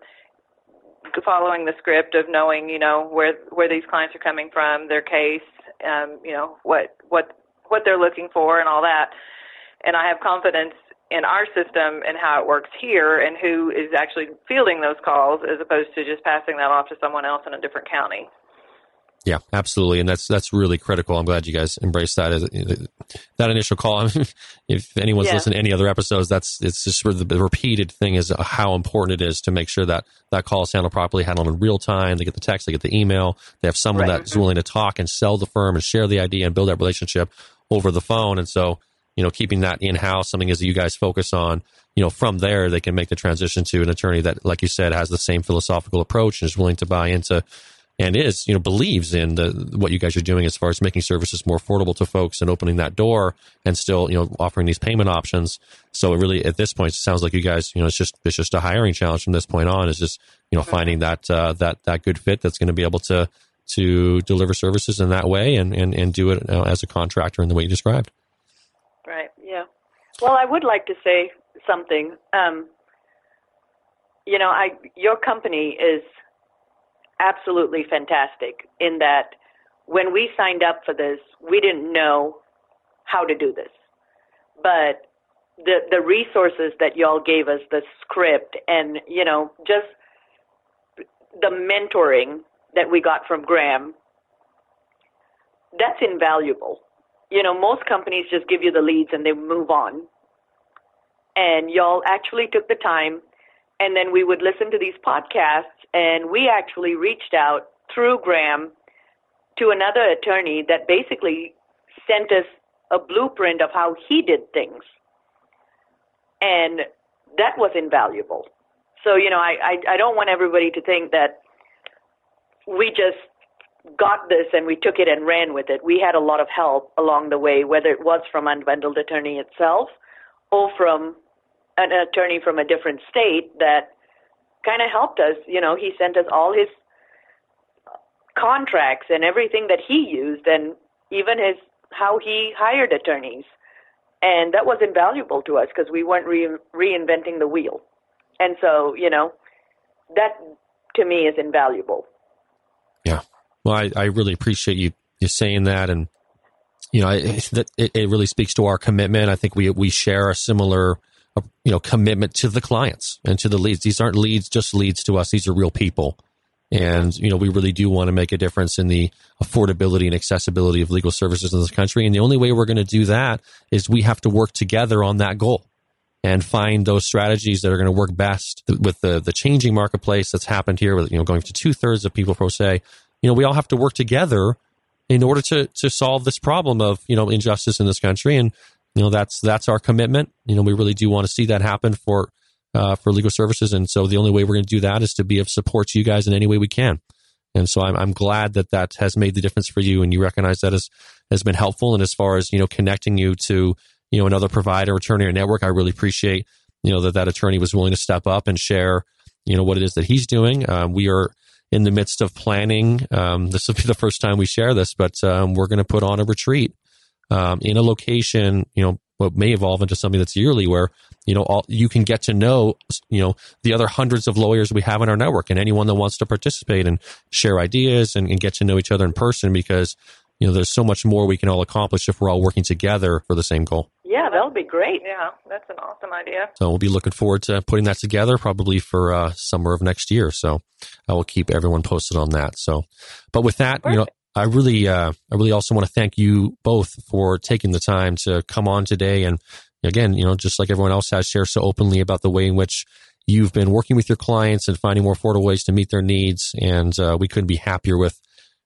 following the script of knowing, you know, where where these clients are coming from, their case, um, you know, what what what they're looking for and all that. And I have confidence in our system and how it works here and who is actually fielding those calls as opposed to just passing that off to someone else in a different county. Yeah, absolutely, and that's that's really critical. I'm glad you guys embraced that as that initial call. if anyone's yeah. listened to any other episodes, that's it's just sort of the repeated thing is how important it is to make sure that that call is handled properly, handled in real time. They get the text, they get the email, they have someone right. that's willing to talk and sell the firm and share the idea and build that relationship over the phone. And so you know, keeping that in house, something is that you guys focus on, you know, from there they can make the transition to an attorney that, like you said, has the same philosophical approach and is willing to buy into and is, you know, believes in the what you guys are doing as far as making services more affordable to folks and opening that door and still, you know, offering these payment options. So it really at this point it sounds like you guys, you know, it's just it's just a hiring challenge from this point on is just, you know, finding that uh, that that good fit that's going to be able to to deliver services in that way and and, and do it uh, as a contractor in the way you described. Right. Yeah. Well, I would like to say something. Um, you know, I your company is absolutely fantastic in that when we signed up for this, we didn't know how to do this. But the the resources that y'all gave us, the script and, you know, just the mentoring that we got from Graham, that's invaluable. You know, most companies just give you the leads and they move on. And y'all actually took the time and then we would listen to these podcasts and we actually reached out through Graham to another attorney that basically sent us a blueprint of how he did things. And that was invaluable. So, you know, I, I, I don't want everybody to think that we just got this and we took it and ran with it. We had a lot of help along the way, whether it was from Unbundled Attorney itself or from an attorney from a different state that kind of helped us. You know, he sent us all his contracts and everything that he used and even his how he hired attorneys. And that was invaluable to us because we weren't re- reinventing the wheel. And so, you know, that to me is invaluable. Yeah. Well, I, I really appreciate you, you saying that. And, you know, it, it, it really speaks to our commitment. I think we, we share a similar, uh, you know, commitment to the clients and to the leads. These aren't leads, just leads to us. These are real people. And, you know, we really do want to make a difference in the affordability and accessibility of legal services in this country. And the only way we're going to do that is we have to work together on that goal and find those strategies that are going to work best with the, the changing marketplace that's happened here with, you know, going to two thirds of people pro se. You know, we all have to work together in order to, to solve this problem of, you know, injustice in this country. And, you know, that's, that's our commitment. You know, we really do want to see that happen for, uh, for legal services. And so the only way we're going to do that is to be of support to you guys in any way we can. And so I'm, I'm glad that that has made the difference for you and you recognize that as has been helpful. And as far as, you know, connecting you to, you know, another provider, attorney or network, I really appreciate, you know, that that attorney was willing to step up and share, you know, what it is that he's doing. Um, we are in the midst of planning. Um, this will be the first time we share this, but um, we're going to put on a retreat um, in a location, you know, what may evolve into something that's yearly where you know all you can get to know you know the other hundreds of lawyers we have in our network and anyone that wants to participate and share ideas and, and get to know each other in person because you know there's so much more we can all accomplish if we're all working together for the same goal Yeah, that'll be great. Yeah, that's an awesome idea. so we'll be looking forward to putting that together probably for uh, summer of next year so i will keep everyone posted on that so but with that you know I really, uh, I really also want to thank you both for taking the time to come on today. And again, you know, just like everyone else has, share so openly about the way in which you've been working with your clients and finding more affordable ways to meet their needs. And uh, we couldn't be happier with,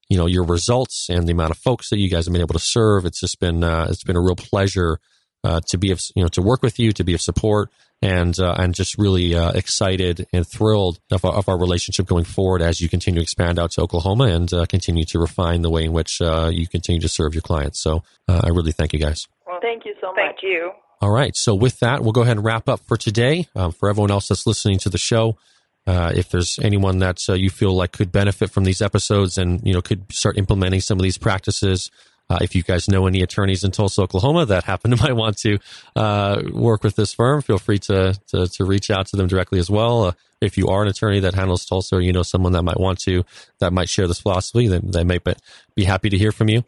you know, your results and the amount of folks that you guys have been able to serve. It's just been, uh, it's been a real pleasure uh, to be of, you know, to work with you, to be of support. And uh, I'm just really uh, excited and thrilled of our, of our relationship going forward as you continue to expand out to Oklahoma and uh, continue to refine the way in which uh, you continue to serve your clients. So uh, I really thank you guys. Well, Thank you so much. thank you. All right. So with that, we'll go ahead and wrap up for today. Um, for everyone else that's listening to the show, uh, if there's anyone that uh, you feel like could benefit from these episodes and you know could start implementing some of these practices, uh, if you guys know any attorneys in Tulsa, Oklahoma that happen to might want to uh, work with this firm, feel free to, to to reach out to them directly as well. Uh, if you are an attorney that handles Tulsa, or you know someone that might want to that might share this philosophy, then they may be- be happy to hear from you.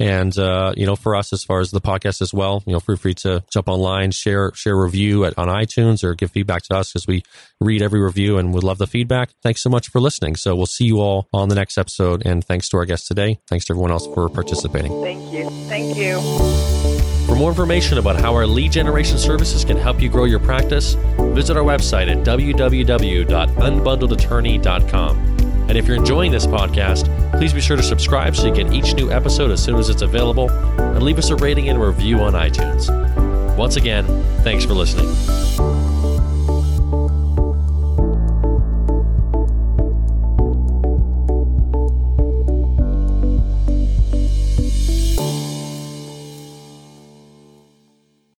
And uh, you know, for us, as far as the podcast as well, you know, feel free to jump online, share share review at, on iTunes, or give feedback to us because we read every review and would love the feedback. Thanks so much for listening. So we'll see you all on the next episode. And thanks to our guests today. Thanks to everyone else for participating. Thank you. Thank you. For more information about how our lead generation services can help you grow your practice, visit our website at www.unbundledattorney.com. And if you're enjoying this podcast, please be sure to subscribe so you get each new episode as soon as it's available, and leave us a rating and a review on iTunes. Once again, thanks for listening.